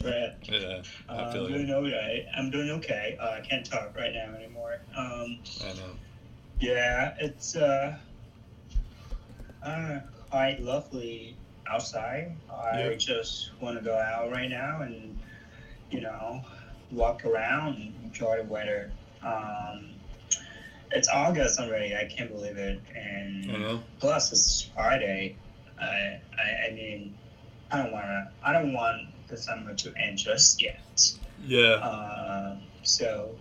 Brett. Yeah, Uh, I I'm feel doing you. okay. I'm doing okay. Uh, I can't talk right now anymore. Um, I know. yeah, it's uh, uh, quite lovely outside. I Yeah. just want to go out right now and, you know, walk around and enjoy the weather. Um, it's August already. I can't believe it. And know. plus it's Friday. I, I, I mean, I don't want to. I don't want the summer to end just yet. Yeah. Uh, so,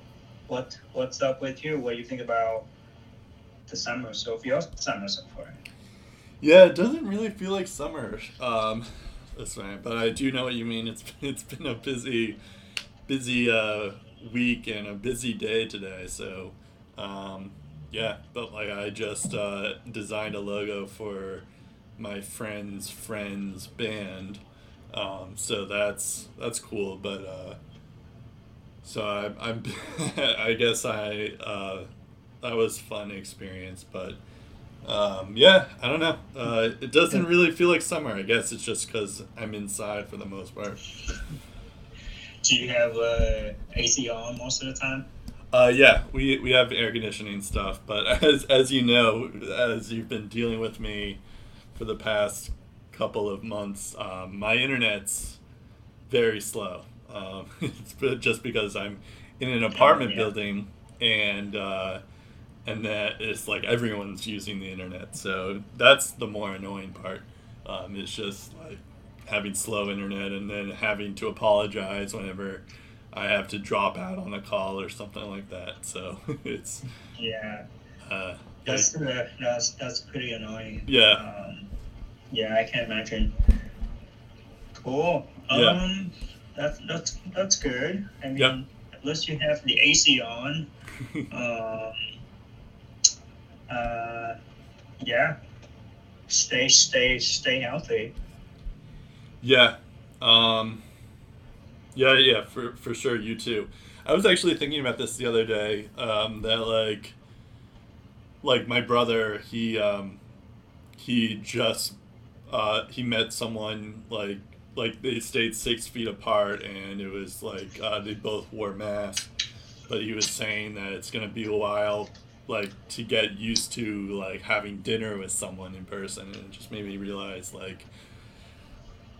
what what's up with you? What do you think about the summer so your summer so far? Yeah, it doesn't really feel like summer. Um, that's right, but I do know what you mean. It's it's been a busy, busy uh, week and a busy day today. So, um, yeah, but like I just uh, designed a logo for my friend's friend's band. Um, so that's that's cool. But uh, so I, I'm I guess I uh, that was fun experience, but. Um, yeah, I don't know. Uh, it doesn't really feel like summer. I guess it's just because I'm inside for the most part. Do you have uh, AC on most of the time? Uh, yeah, we, we have air conditioning stuff, but as, as you know, as you've been dealing with me for the past couple of months, um, my internet's very slow. Um, it's just because I'm in an apartment yeah. building and uh, and that it's like everyone's using the internet, so that's the more annoying part. Um, it's just like having slow internet and then having to apologize whenever I have to drop out on a call or something like that. So it's Yeah, uh, that's uh, that's that's pretty annoying. Yeah. Um, yeah, I can't imagine. Cool. Yeah. Um, that's that's that's good. I mean, Yep. least you have the AC on. um, uh, yeah. Stay, stay, stay healthy. yeah, um, yeah, yeah, for for sure. You too. I was actually thinking about this the other day. Um, that like, like my brother, he um, he just uh, he met someone like like they stayed six feet apart, and it was like uh, they both wore masks. But he was saying that it's gonna be a while, like to get used to like having dinner with someone in person, and it just made me realize like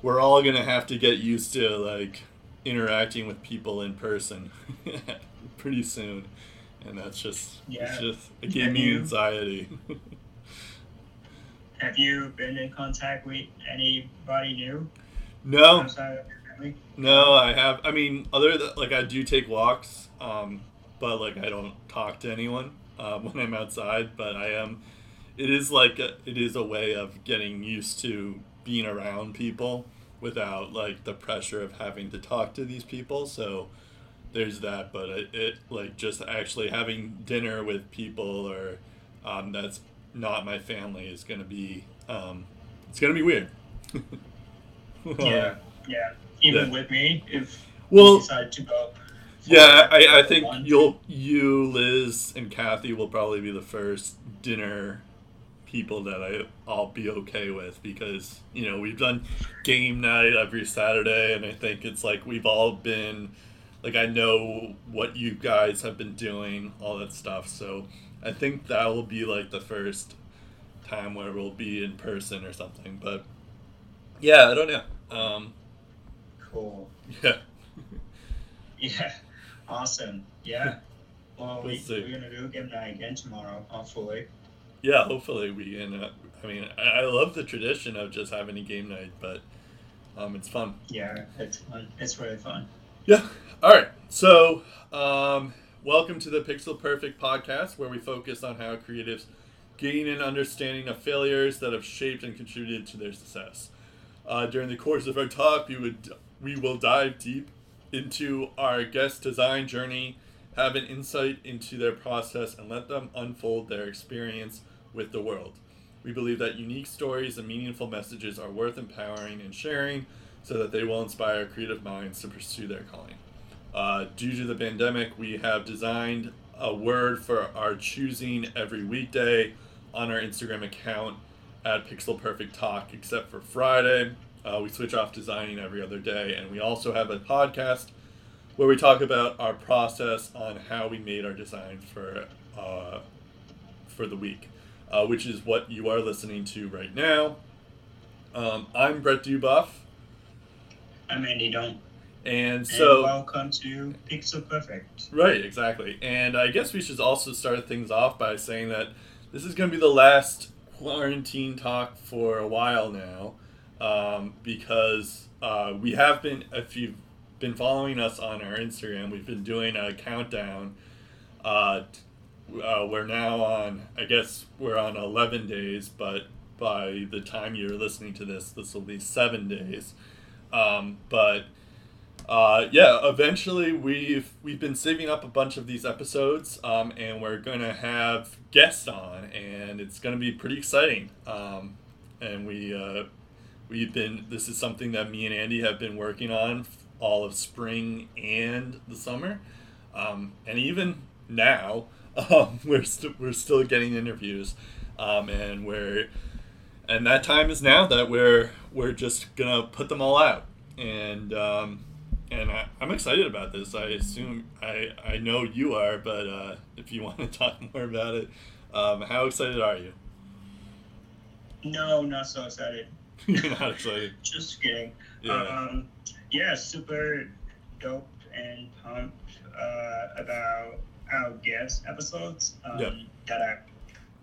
we're all gonna have to get used to like interacting with people in person pretty soon, and that's just Yeah. it's just it gave Have me anxiety. Have you been in contact with anybody new no, outside of your? No, I have. I mean, other than like I do take walks, um, but like I don't talk to anyone um, when I'm outside. But I am. It is like a, it is a way of getting used to being around people without like the pressure of having to talk to these people. So there's that. But it, it like just actually having dinner with people or um, that's not my family is gonna be um, it's gonna be weird. Yeah, yeah. Even Yeah. with me, if Well, you decide to go. Yeah, I, I think lunch. you'll you, Liz, and Kathy will probably be the first dinner people that I I'll be okay with because you know we've done game night every Saturday and I think it's like we've all been like I know what you guys have been doing all that stuff so I think that will be like the first time where we'll be in person or something but yeah I don't know um Cool. yeah Yeah. Awesome. Yeah. Well, We'll we, see. we're gonna do game night again tomorrow, hopefully. Yeah, hopefully we can. Uh, I mean, I, I love the tradition of just having a game night, but um, it's fun. Yeah, it's fun. It's really fun. Yeah. All right. So, um, welcome to the Pixel Perfect podcast, where we focus on how creatives gain an understanding of failures that have shaped and contributed to their success. Uh, during the course of our talk, we would we will dive deep into our guest design journey, have an insight into their process, and let them unfold their experience with the world. We believe that unique stories and meaningful messages are worth empowering and sharing so that they will inspire creative minds to pursue their calling. Uh, due to the pandemic, we have designed a word for our choosing every weekday on our Instagram account. at Pixel Perfect Talk, except for Friday. Uh, we switch off designing every other day, and we also have a podcast where we talk about our process on how we made our design for uh, for the week, uh, which is what you are listening to right now. Um, I'm Brett Dubuff. I'm Andy Don't. And so, and welcome to Pixel Perfect. Right, exactly. And I guess we should also start things off by saying that this is going to be the last quarantine talk for a while now, um, because uh, we have been, if you've been following us on our Instagram, we've been doing a countdown. Uh, uh, we're now on, I guess we're on 11 days, but by the time you're listening to this, this will be seven days. Um, but uh, yeah, eventually we've we've been saving up a bunch of these episodes, um, and we're gonna have guests on, and it's gonna be pretty exciting. Um, and we uh, we've been this is something that me and Andy have been working on all of spring and the summer, um, and even now um, we're st- we're still getting interviews, um, and we're and that time is now that we're we're just gonna put them all out and um, and I, am excited about this. I assume I I know you are, but uh, if you want to talk more about it, um, how excited are you? No, not so excited. You're not excited. Just kidding. Yeah. Um, yeah, super dope and pumped uh, about our guest episodes um, yep. that are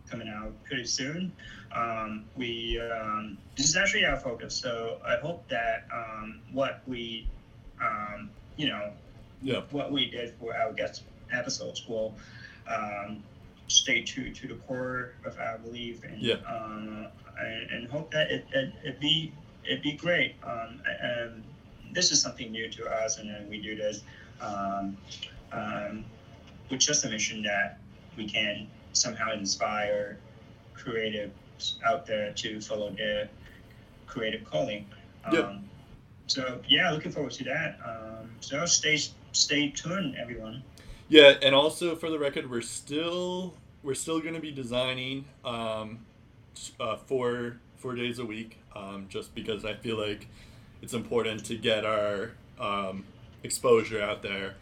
coming out pretty soon. Um, we um, this is actually our focus, so I hope that um, what we um, you know, yeah. what we did for our guest episodes will um, stay true to the core of our belief and yeah. um, and, and, hope that it, it, it be it be great. Um, and this is something new to us, and then we do this um, um, with just a mission that we can somehow inspire creatives out there to follow their creative calling. Um, so yeah, looking forward to that. Um, so stay stay tuned, everyone. Yeah, and also for the record, we're still we're still going to be designing um, uh, four four days a week, um, just because I feel like it's important to get our um, exposure out there.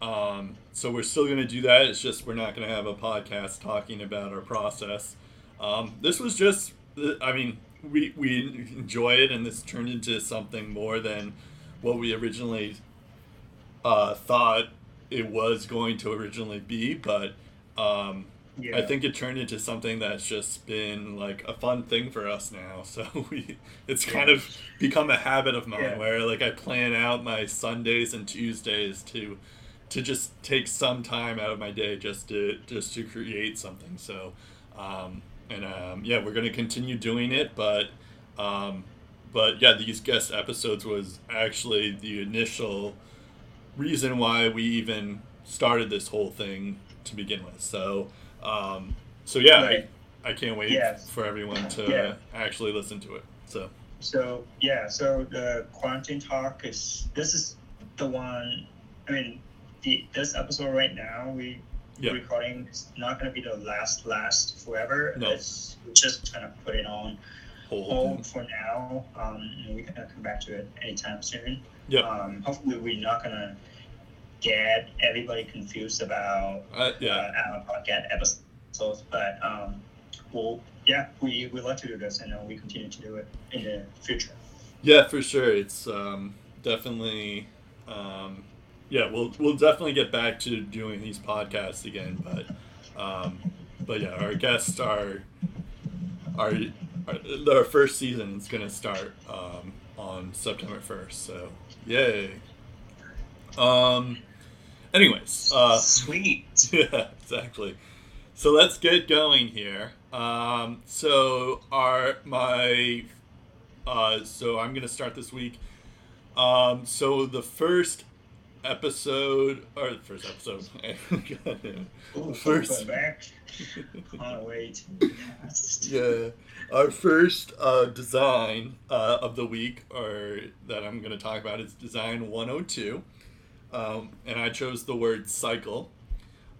Um, so we're still going to do that. It's just we're not going to have a podcast talking about our process. Um, this was just, I mean, we we enjoy it, and this turned into something more than what we originally uh, thought it was going to originally be. But um, yeah. I think it turned into something that's just been like a fun thing for us now. So we, it's kind of become a habit of mine yeah. where like I plan out my Sundays and Tuesdays to to just take some time out of my day just to just to create something. So um, and um, yeah, we're gonna continue doing it, but um, but yeah, these guest episodes was actually the initial reason why we even started this whole thing to begin with. So um, so yeah, right. I, I can't wait yes. for everyone to yeah. actually listen to it. So so yeah, so the quarantine talk is this is the one. I mean, the, this episode right now we yep. recording is not going to be the last last forever. No. It's just going to put it on hold, for now. Um, we can come back to it anytime soon. Yep. Um, hopefully, we're not going to get everybody confused about uh, yeah. uh, our podcast episodes, but um, well, yeah, we we like to do this, and uh, we continue to do it in the future. Yeah, for sure. It's um, definitely um, yeah, we'll we'll definitely get back to doing these podcasts again, but um, but yeah, our guests are our our, our first season is gonna start um, on September first, so yay. Um. Anyways, uh, sweet. Yeah, exactly. So let's get going here. Um, so our my uh, so I'm gonna start this week. Um, so the first episode or the first episode. Ooh, first. Can't wait. yeah, our first uh, design uh, of the week, or that I'm going to talk about, is design 102, um, and I chose the word cycle.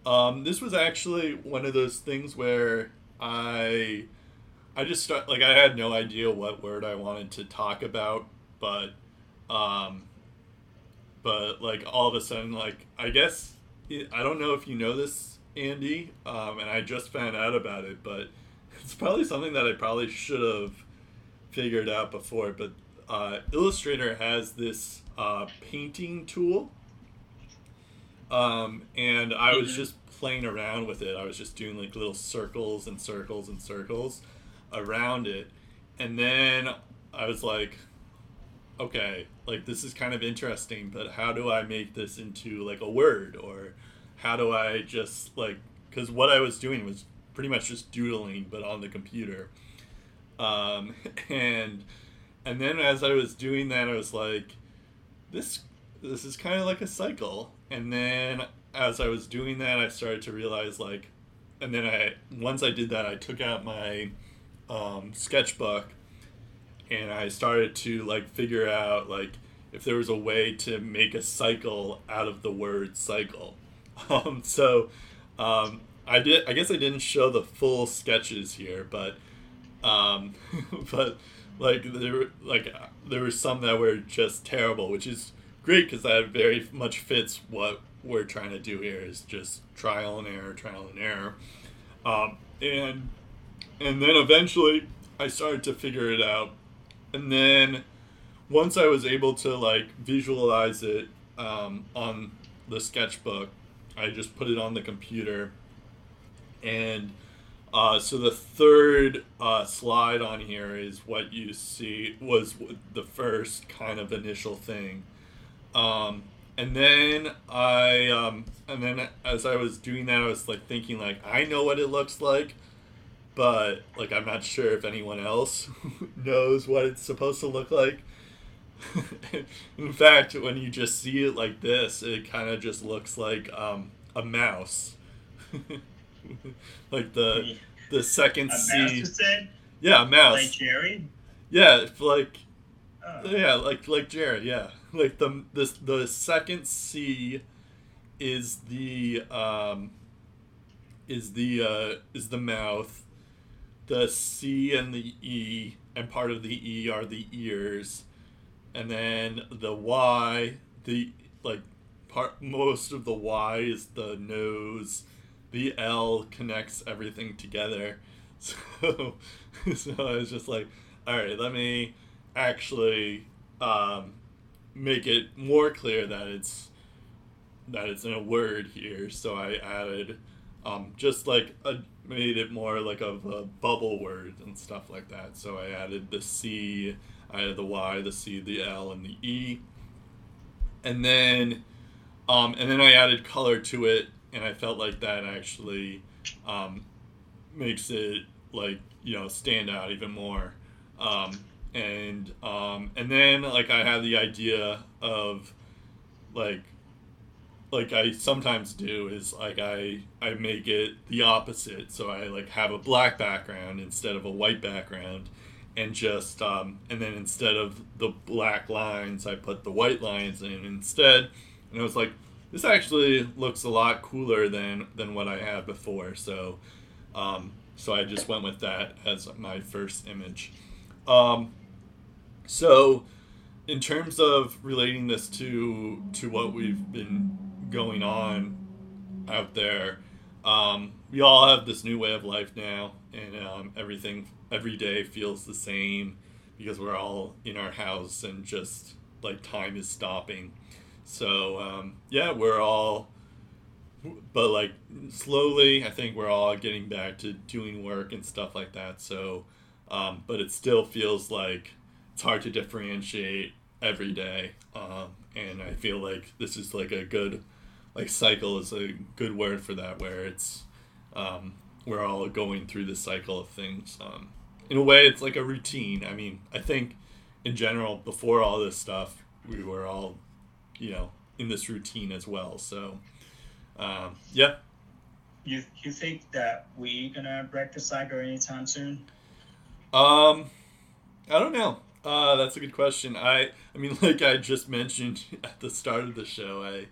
Um, this was actually one of those things where I I just start like I had no idea what word I wanted to talk about, but um, but like all of a sudden, like I guess I don't know if you know this, Andy, um, and I just found out about it, but it's probably something that I probably should have figured out before. But uh, Illustrator has this uh, painting tool, um, and I was mm-hmm. just playing around with it. I was just doing like little circles and circles and circles around it, and then I was like, okay, like this is kind of interesting, but how do I make this into like a word? Or how do I just like because what I was doing was pretty much just doodling, but on the computer, um, and and then as I was doing that, I was like, this this is kind of like a cycle, and then as I was doing that, I started to realize like, and then I once I did that, I took out my um, sketchbook and I started to like figure out like if there was a way to make a cycle out of the word cycle. Um, so um, I did. I guess I didn't show the full sketches here, but um, but like there were, like there were some that were just terrible, which is great because that very much fits what we're trying to do here is just trial and error, trial and error, um, and and then eventually I started to figure it out and then once I was able to like visualize it um, on the sketchbook, I just put it on the computer. And uh, so the third uh, slide on here is what you see was the first kind of initial thing. Um, and then I, um, and then as I was doing that, I was like thinking like, I know what it looks like but like I'm not sure if anyone else knows what it's supposed to look like. In fact, when you just see it like this, it kind of just looks like um, a mouse. like the the second C. Yeah, a mouse. Like Jerry. Yeah, like oh. yeah, like like Jerry. Yeah, like the the the second C is the um is the uh is the mouth the C and the E, and part of the E are the ears, and then the Y, the like part most of the Y is the nose. The L connects everything together. So, so I was just like, all right, let me actually um, make it more clear that it's that it's in a word here. So I added um, just like a made it more like of a bubble word and stuff like that. So I added the C, I added the Y, the C, the L, and the E, and then um, and then I added color to it, and I felt like that actually um, makes it like you know stand out even more. Um, and um, and then like I had the idea of like like I sometimes do is like I I make it the opposite. So I like have a black background instead of a white background, and just um, and then instead of the black lines, I put the white lines in instead. And I was like, this actually looks a lot cooler than than what I had before. So um, so I just went with that as my first image. Um, so in terms of relating this to to what we've been going on out there. Um, we all have this new way of life now, and um, everything every day feels the same because we're all in our house and just like time is stopping. So um, yeah, we're all, but like slowly, I think we're all getting back to doing work and stuff like that. So, um, but it still feels like it's hard to differentiate every day, um, and I feel like this is like a good like cycle is a good word for that where it's um, we're all going through the cycle of things um, in a way it's like a routine. I mean i think in general before all this stuff we were all you know in this routine as well so um, yeah. You you think that we gonna break the cycle anytime soon? Um i don't know. Uh, that's a good question. I i mean like i just mentioned at the start of the show i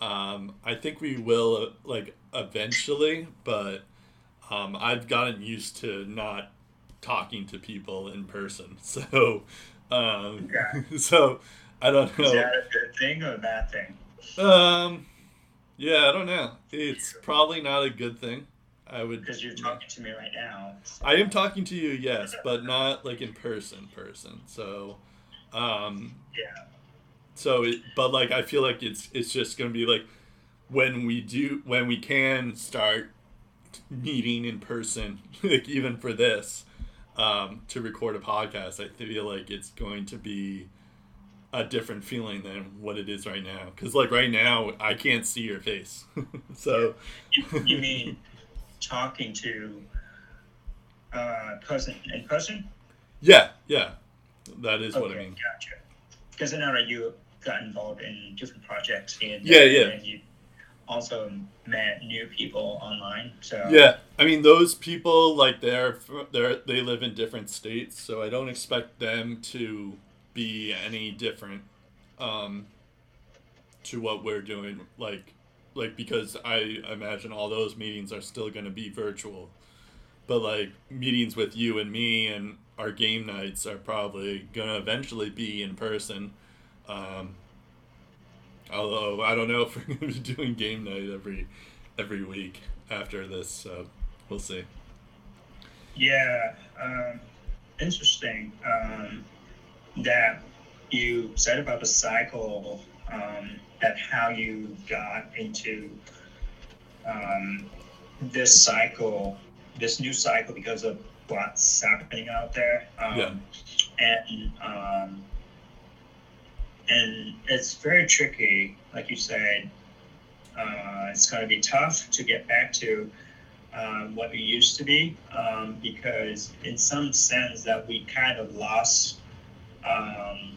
um, I think we will uh, like eventually, but um, I've gotten used to not talking to people in person. So, um, yeah. so I don't know. Is that a good thing or a bad thing? Um, yeah, I don't know. It's probably not a good thing. I would because you're talking to me right now. So. I am talking to you, yes, but not like in person, person. So, um, yeah. So, it, but like I feel like it's it's just gonna be like when we do when we can start meeting in person, like even for this, um, to record a podcast, I feel like it's going to be a different feeling than what it is right now. Because like right now, I can't see your face, so. you, you mean talking to uh, person in person? Yeah, yeah, that is okay, what I mean. Gotcha. Because I know that you got involved in different projects and yeah, yeah, and you also met new people online. So yeah, I mean those people like they're they're they live in different states, so I don't expect them to be any different um, to what we're doing. Like like because I imagine all those meetings are still going to be virtual, but like meetings with you and me and our game nights are probably going to eventually be in person. Um, although I don't know if we're going to be doing game night every every week after this, so we'll see. Yeah, um, interesting um, that you said about the cycle um, at how you got into um, this cycle, this new cycle because of what's happening out there. Um, yeah. And um, and it's very tricky, like you said. Uh, it's going to be tough to get back to um, what we used to be um, because, in some sense, that we kind of lost um,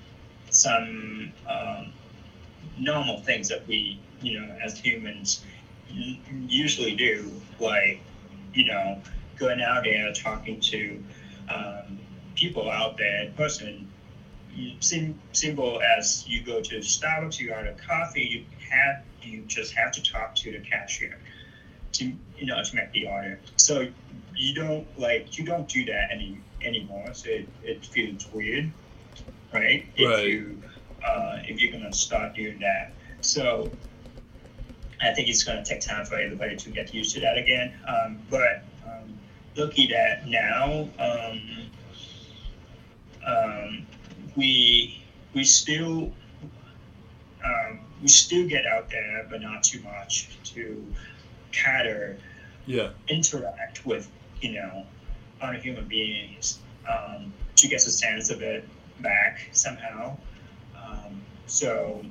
some um, normal things that we, you know, as humans usually do, like, you know, going out there talking to um, people out there in person. Sim- simple as you go to Starbucks, you order coffee, you have you just have to talk to the cashier to you know to make the order. So you don't like you don't do that any anymore. So it, it feels weird, right? If right. you uh, if you're gonna start doing that. So I think it's gonna take time for everybody to get used to that again. Um, but um, looking at now, um, um, we we still um, we still get out there, but not too much to cater, yeah, interact with you know other human beings um, to get a sense of it back somehow. Um, so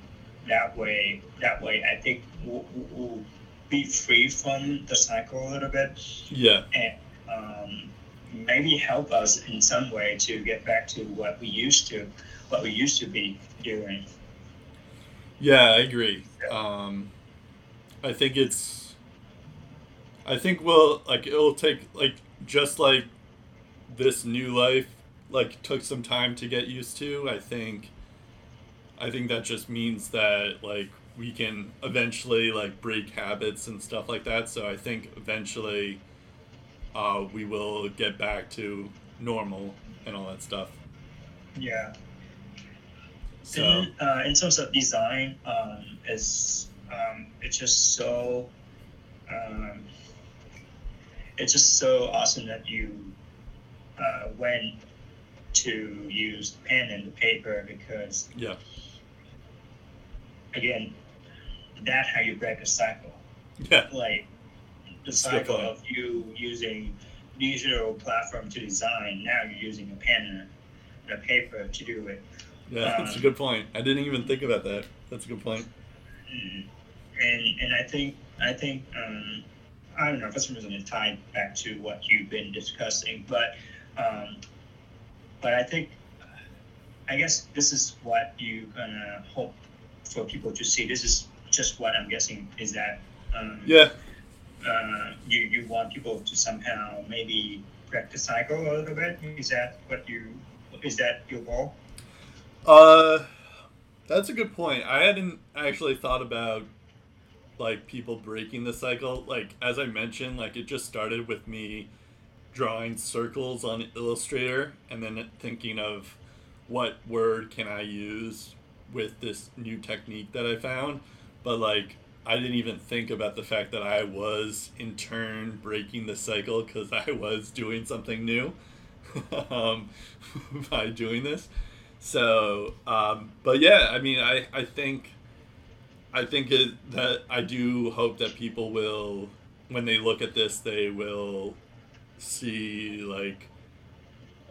that way, that way, I think we'll, we'll, be free from the cycle a little bit. Yeah. And um, maybe help us in some way to get back to what we used to, what we used to be doing. Yeah, I agree. Um, I think it's. I think we'll like it'll take like just like this new life like took some time to get used to. I think I think that just means that like we can eventually like break habits and stuff like that. So I think eventually uh, we will get back to normal and all that stuff. Yeah. So in, uh, in terms of design, um, is um, it's just so um, it's just so awesome that you uh, went to use the pen and the paper because yeah again, that's how you break a cycle. Yeah. Like the cycle of you using digital platform to design, now you're using a pen and a paper to do it. Yeah, um, that's a good point. I didn't even think about that. That's a good point. Mm-hmm. And and I think I think um, I don't know for some reason it tied back to what you've been discussing, but um, but I think I guess this is what you're gonna hope for people to see. This is just what I'm guessing is that. Um, yeah. Uh, you you want people to somehow maybe break the cycle a little bit. Is that what you? Is that your goal? Uh, that's a good point. I hadn't actually thought about like people breaking the cycle. Like as I mentioned, like it just started with me drawing circles on Illustrator and then thinking of what word can I use with this new technique that I found. But like, I didn't even think about the fact that I was in turn breaking the cycle because I was doing something new um, by doing this. So, um, but yeah, I mean, I, I think, I think it, that I do hope that people will, when they look at this, they will see like,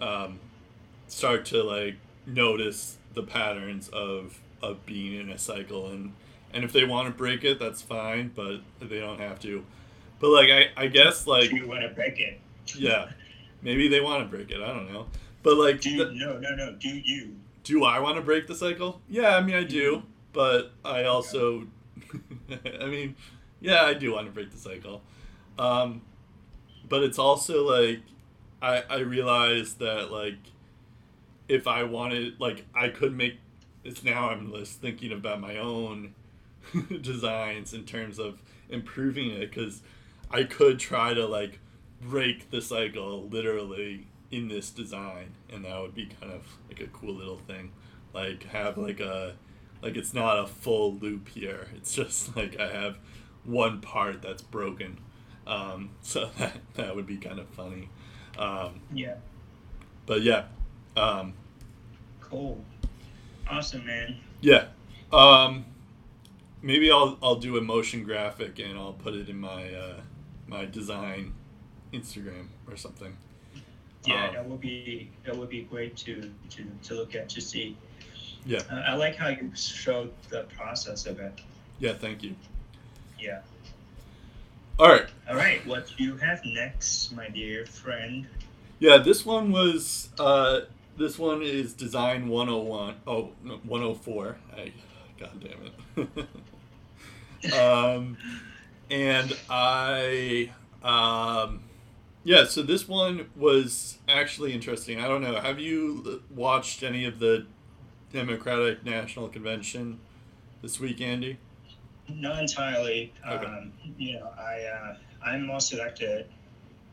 um, start to like notice the patterns of of being in a cycle and and if they want to break it that's fine but they don't have to. But like i i guess like you want to break it? Yeah. Maybe they want to break it i don't know. But like do you, no no no do you? Do i want to break the cycle? Yeah i mean i do mm-hmm. but i also i mean yeah i do want to break the cycle. Um but it's also like i i realize that like if i wanted like i could make it's now i'm just thinking about my own designs in terms of improving it because I could try to like break the cycle literally in this design and that would be kind of like a cool little thing. Like have like a like it's not a full loop here. It's just like i have one part that's broken. Um, so that that would be kind of funny. Um, yeah. but yeah um, cool. Awesome man. Yeah. Um, maybe I'll I'll do a motion graphic and I'll put it in my uh, my design Instagram or something. Yeah, um, that would be that would be great to to, to look at to see. Yeah. Uh, I like how you showed the process of it. Yeah, thank you. Yeah. All right. All right. What do you have next, my dear friend? Yeah, this one was uh, this one is design 101. Oh, no, 104. I, God damn it. um, and I, um, yeah. So this one was actually interesting. I don't know. Have you watched any of the Democratic National Convention this week, Andy? Not entirely. Okay. Um, you know, I uh, I'm more selected.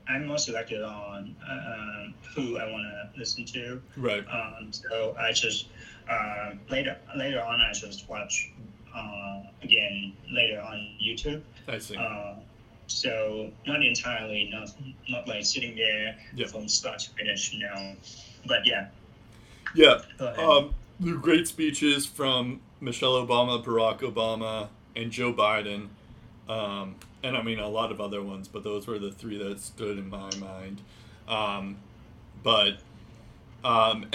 I'm more selected on uh, who I want to listen to. Right. Um, so I just uh, later later on I just watch uh, again later on YouTube. I see. Uh, so not entirely, not not like sitting there yep. from start to finish. No, but yeah. Yeah. Um, the great speeches from Michelle Obama, Barack Obama, and Joe Biden, um, and I mean a lot of other ones, but those were the three that stood in my mind. Um, but um,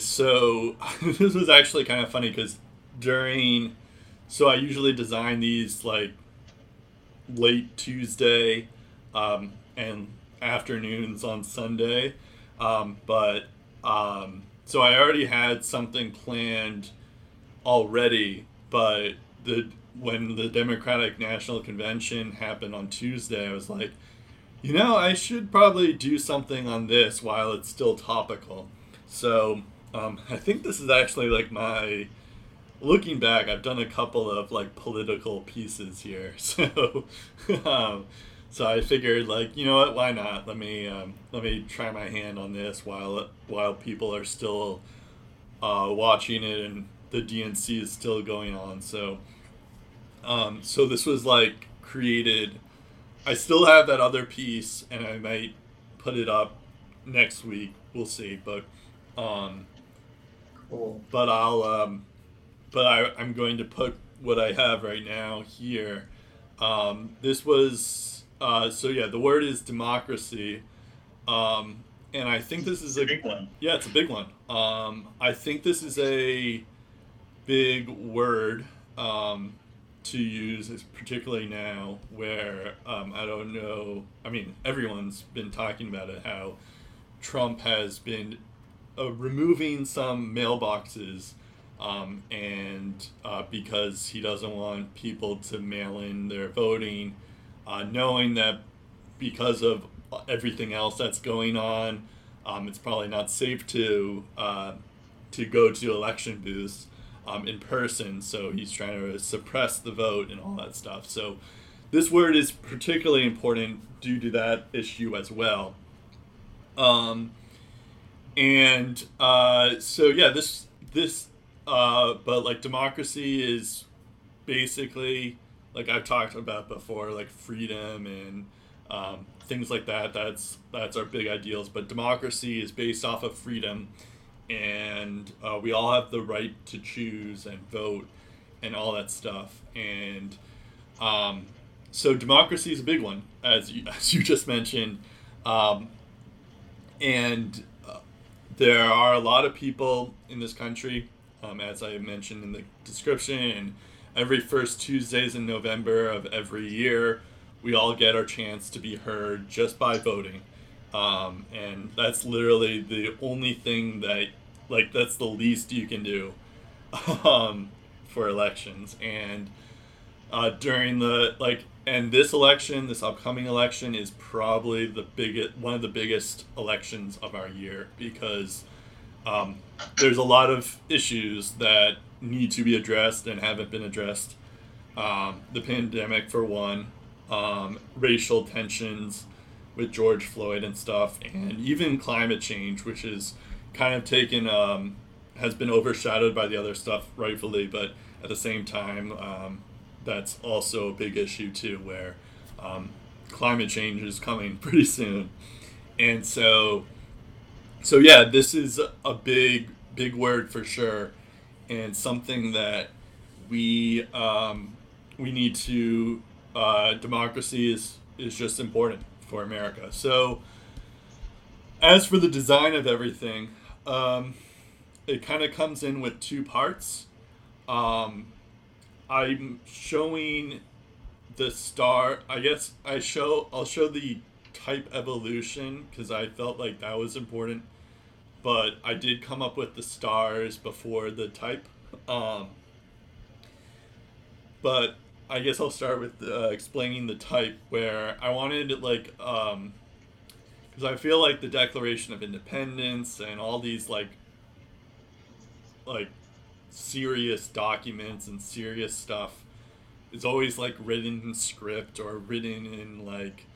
so this was actually kind of funny because during so I usually design these like late Tuesday um, and afternoons on Sunday. Um, but um, so I already had something planned already, but the when the Democratic National Convention happened on Tuesday, I was like, you know, I should probably do something on this while it's still topical. So um, I think this is actually like my looking back, I've done a couple of like political pieces here, so um, so I figured like you know what, why not? Let me um, let me try my hand on this while while people are still uh, watching it and the DNC is still going on. So um, so this was like created. I still have that other piece, and I might put it up next week. We'll see, but um, cool. But I'll um, but I, I'm going to put what I have right now here. Um, this was uh, so yeah. The word is democracy, um, and I think this is a, a big one. Yeah, it's a big one. Um, I think this is a big word um, to use, particularly now where um, I don't know. I mean, everyone's been talking about it. How Trump has been uh, removing some mailboxes um, and uh, because he doesn't want people to mail in their voting, uh, knowing that because of everything else that's going on, um, it's probably not safe to uh, to go to election booths um, in person. So he's trying to suppress the vote and all that stuff. So this word is particularly important due to that issue as well. Um, and uh, so yeah, this this uh, but like democracy is basically like I've talked about before, like freedom and um, things like that. That's that's our big ideals. But democracy is based off of freedom, and uh, we all have the right to choose and vote and all that stuff. And um, so democracy is a big one, as you, as you just mentioned. Um, and there are a lot of people in this country, um, as I mentioned in the description, every first Tuesdays in November of every year, we all get our chance to be heard just by voting. Um, and that's literally the only thing that, like, that's the least you can do um, for elections. And uh, during the, like, and this election, this upcoming election, is probably the biggest, one of the biggest elections of our year because um, there's a lot of issues that need to be addressed and haven't been addressed. Um, the pandemic, for one, um, racial tensions with George Floyd and stuff, and even climate change, which is kind of taken, um, has been overshadowed by the other stuff, rightfully, but at the same time, um, that's also a big issue too, where um, climate change is coming pretty soon, and so, so yeah, this is a big, big word for sure, and something that we um, we need to. Uh, democracy is is just important for America. So, as for the design of everything, um, it kind of comes in with two parts. Um, I'm showing the star. I guess I show. I'll show the type evolution because I felt like that was important. But I did come up with the stars before the type. Um, but I guess I'll start with uh, explaining the type where I wanted like um because I feel like the Declaration of Independence and all these like like serious documents and serious stuff is always like written in script or written in like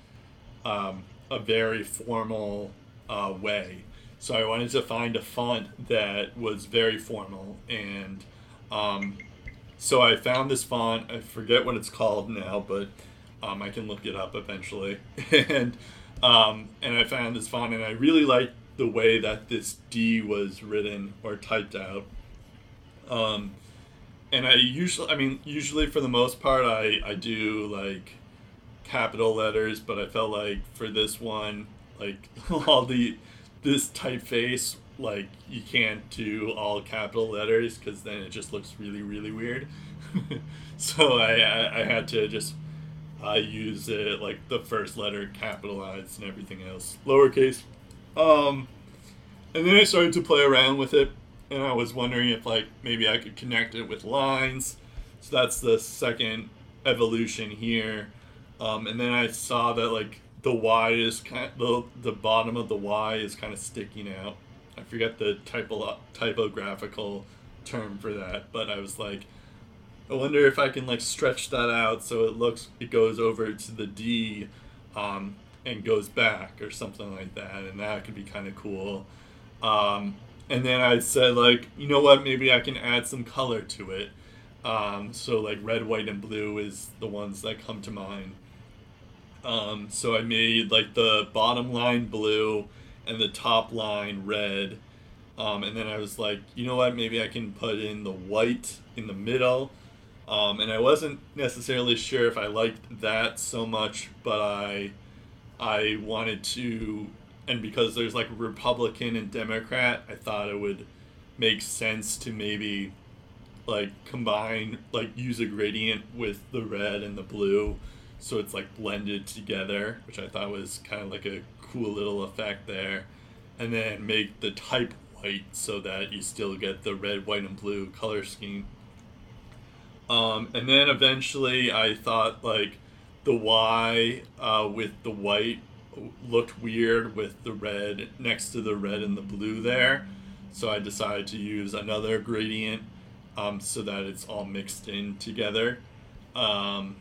um, a very formal uh, way. So I wanted to find a font that was very formal, and um, so I found this font. I forget what it's called now, but um, I can look it up eventually. and um, and I found this font, and I really liked the way that this D was written or typed out. Um, and I usually, I mean, usually for the most part, I, I do like capital letters, but I felt like for this one, like all the, this typeface, like you can't do all capital letters because then it just looks really, really weird. so I, I, I, had to just uh, use it like the first letter capitalized and everything else lowercase. Um, and then I started to play around with it and I was wondering if like maybe I could connect it with lines. So that's the second evolution here. Um, and then I saw that like the Y is kind of, the the bottom of the Y is kind of sticking out. I forget the typo typographical term for that, but I was like, I wonder if I can like stretch that out so it looks it goes over to the D, um, and goes back or something like that, and that could be kind of cool. Um, and then I said like, you know what, maybe I can add some color to it. Um, so like red, white, and blue is the ones that come to mind. Um, so I made like the bottom line blue and the top line red. Um, and then I was like, you know what, maybe I can put in the white in the middle. Um, and I wasn't necessarily sure if I liked that so much, but I I wanted to and because there's like Republican and Democrat, I thought it would make sense to maybe like combine like use a gradient with the red and the blue so it's like blended together which i thought was kind of like a cool little effect there. And then make the type white so that you still get the red white and blue color scheme. Um, and then eventually i thought like the y uh, with the white looked weird with the red next to the red and the blue there. So I decided to use another gradient um, so that it's all mixed in together. Um,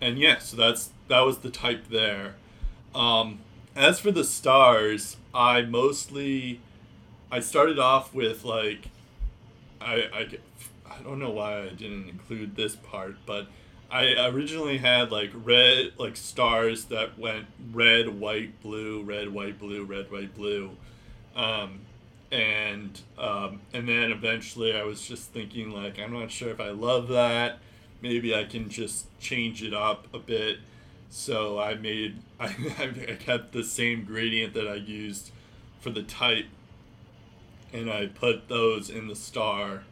and yeah, so that's that was the type there. Um, as for the stars, I mostly I started off with like I I I don't know why I didn't include this part, but I originally had like red like stars that went red, white, blue, red, white, blue, red, white, blue. Um, and um, and then eventually I was just thinking like I'm not sure if I love that. Maybe I can just change it up a bit. So I made I, I kept the same gradient that I used for the type, and I put those in the star.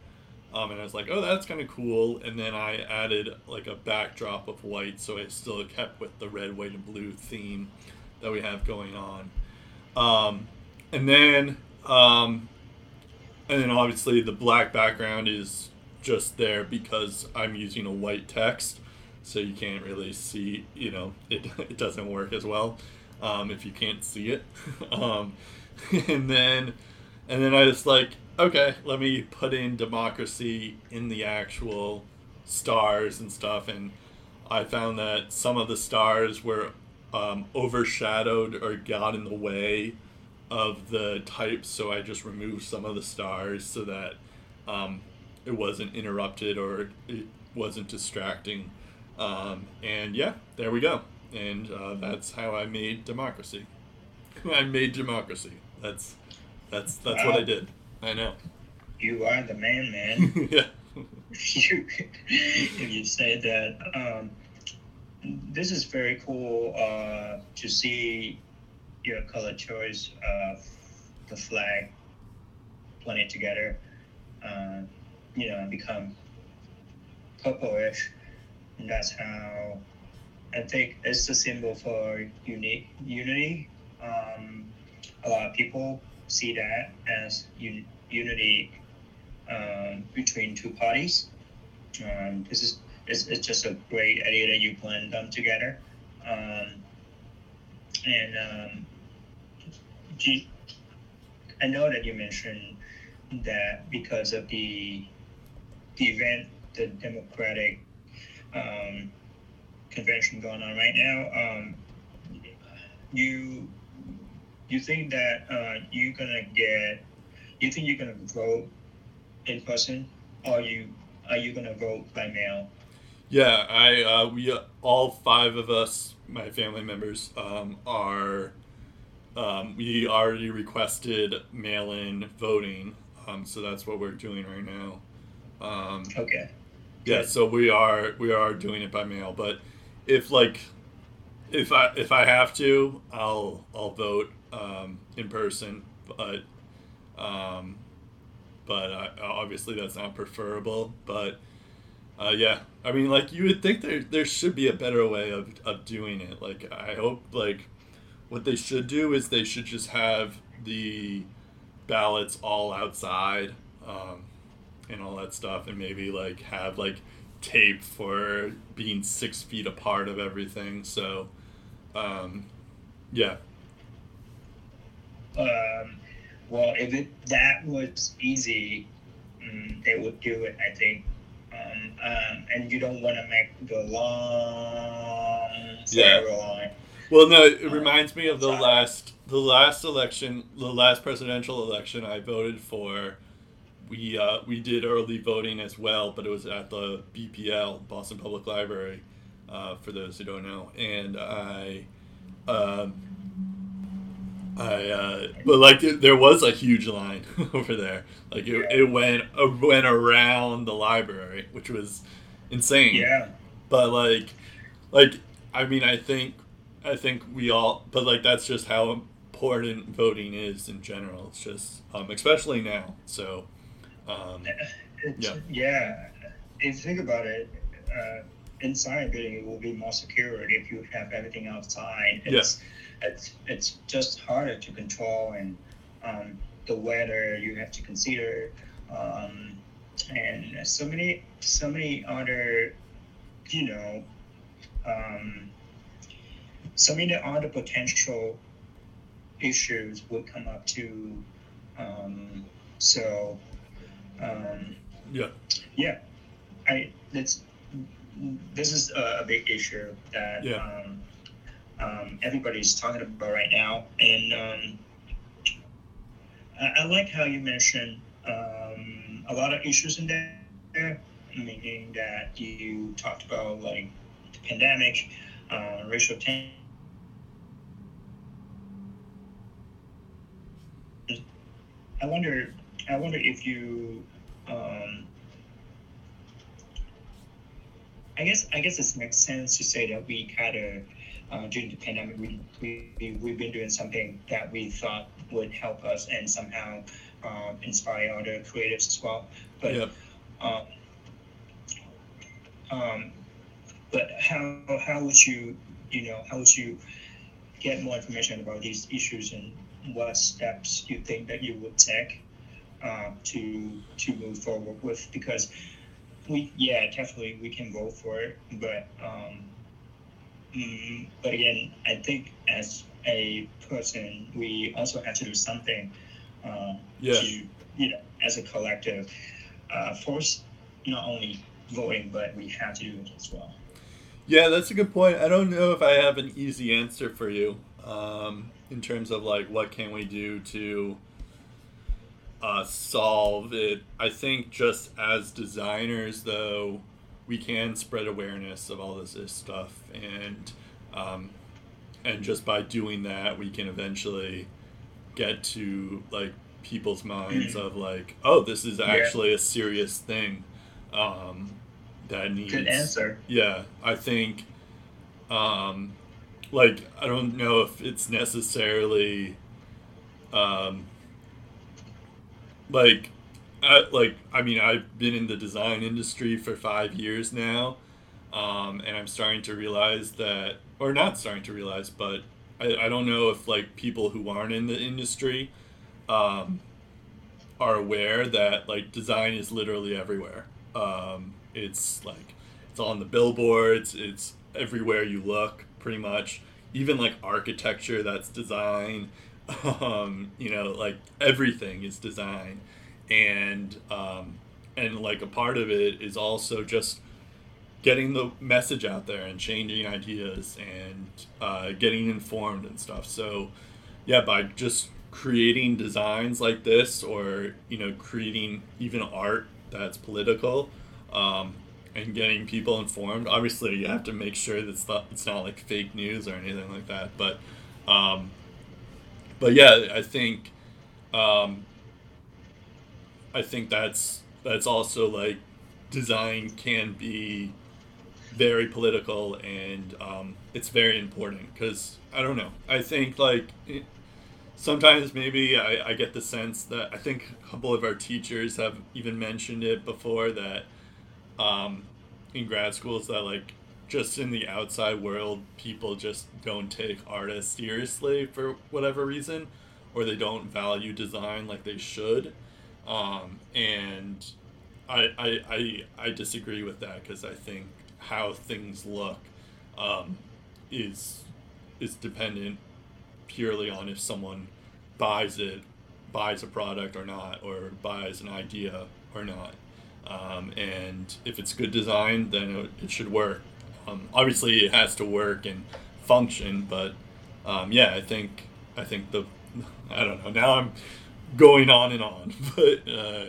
Um, and I was like, oh, that's kind of cool. And then I added like a backdrop of white, so I still kept with the red, white, and blue theme that we have going on. Um, and then um, and then obviously the black background is just there because I'm using a white text, so you can't really see. You know, it it doesn't work as well um, if you can't see it. um, and then and then I was like, okay, let me put in democracy in the actual stars and stuff, and I found that some of the stars were um, overshadowed or got in the way of the types, so I just removed some of the stars so that um, it wasn't interrupted or it wasn't distracting. Um, and yeah, there we go. And uh, that's how I made democracy. I made democracy. That's that's that's wow. what I did. I know. You are the man, man. yeah. you, you say that. Um, this is very cool uh, to see your color choice of the flag, blend together, uh, you know, become purplish. And that's how I think it's a symbol for uni- unity. Um, a lot of people see that as un- unity um, between two parties. Um, this is it's, it's just a great idea that you blend them together. Um, and um, you, I know that you mentioned that because of the the event, the Democratic um, convention going on right now, um, you you think that uh, you're gonna get you think you're gonna vote in person, or you are you gonna vote by mail? Yeah, I uh, we all five of us, my family members, um, are um, we already requested mail-in voting, um, so that's what we're doing right now. Um, okay. Yeah, so we are we are doing it by mail, but if like if I if I have to, I'll I'll vote um, in person, but um, but I, obviously that's not preferable. But uh, yeah, I mean, like you would think there there should be a better way of, of doing it. Like I hope like what they should do is they should just have the ballots all outside um, and all that stuff, and maybe like have like tape for being six feet apart of everything. So, um, yeah. Um, well, if it that was easy, um, they would do it. I think. Um, um, and you don't want to make the long yeah. line well, no, it reminds me of the last the last election, the last presidential election I voted for. We uh, we did early voting as well, but it was at the BPL Boston Public Library. Uh, for those who don't know, and I, um, I, uh, but like it, there was a huge line over there. Like it, it went uh, went around the library, which was insane. Yeah. But like, like I mean, I think I think we all, but like that's just how important voting is in general. It's just, um, especially now. So, um, yeah, yeah. If you think about it, uh, inside building it will be more secure if you have everything outside. It's, yeah. It's it's just harder to control and um, the weather you have to consider, um, and so many so many other, you know. Um, so many other potential issues would come up too. Um, so, um, yeah, yeah, I that's this is a, a big issue that yeah. um, um, everybody's talking about right now. And um, I, I, like how you mentioned um, a lot of issues in there, meaning that you talked about like the pandemic, uh, racial tension. I wonder. I wonder if you um, I guess I guess it makes sense to say that we kind of uh, during the pandemic we, we we've been doing something that we thought would help us and somehow um, inspire other creatives as well. But um, um, but how how would you you know how would you get more information about these issues and what steps you think that you would take uh, to to move forward with because we yeah definitely we can go for it but um mm, but again i think as a person we also have to do something uh, yeah. to you know as a collective uh, force not only voting but we have to do it as well yeah that's a good point i don't know if i have an easy answer for you um, in terms of like what can we do to uh, solve it. I think just as designers, though, we can spread awareness of all this, this stuff, and um, and just by doing that, we can eventually get to like people's minds of like, oh, this is actually yeah. a serious thing um, that needs. Good answer. Yeah, I think. Um, like I don't know if it's necessarily um, like Like I mean I've been in the design industry for five years now, um, and I'm starting to realize that, or not starting to realize, but I, I don't know if like people who aren't in the industry, um, are aware that like design is literally everywhere. Um, it's like it's on the billboards. It's everywhere you look, pretty much. Even like architecture, that's design um, you know, like everything is design, and um, and like a part of it is also just getting the message out there and changing ideas and uh, getting informed and stuff. So, yeah, by just creating designs like this, or you know, creating even art that's political. Um, and getting people informed. Obviously, you have to make sure that it's not, it's not like fake news or anything like that. But um, but yeah, I think, um, I think that's that's also like design can be very political and um, it's very important because I don't know. I think like it, sometimes maybe I, I get the sense that I think a couple of our teachers have even mentioned it before that um, in grad schools that like just in the outside world, people just don't take artists seriously for whatever reason, or they don't value design like they should. Um, and I, I, I, I disagree with that because I think how things look um, is is dependent purely on if someone buys it, buys a product or not, or buys an idea or not. Um, and if it's good design, then it, it should work. Um, obviously, it has to work and function, but um, yeah, I think I think the I don't know. Now I'm going on and on, but uh,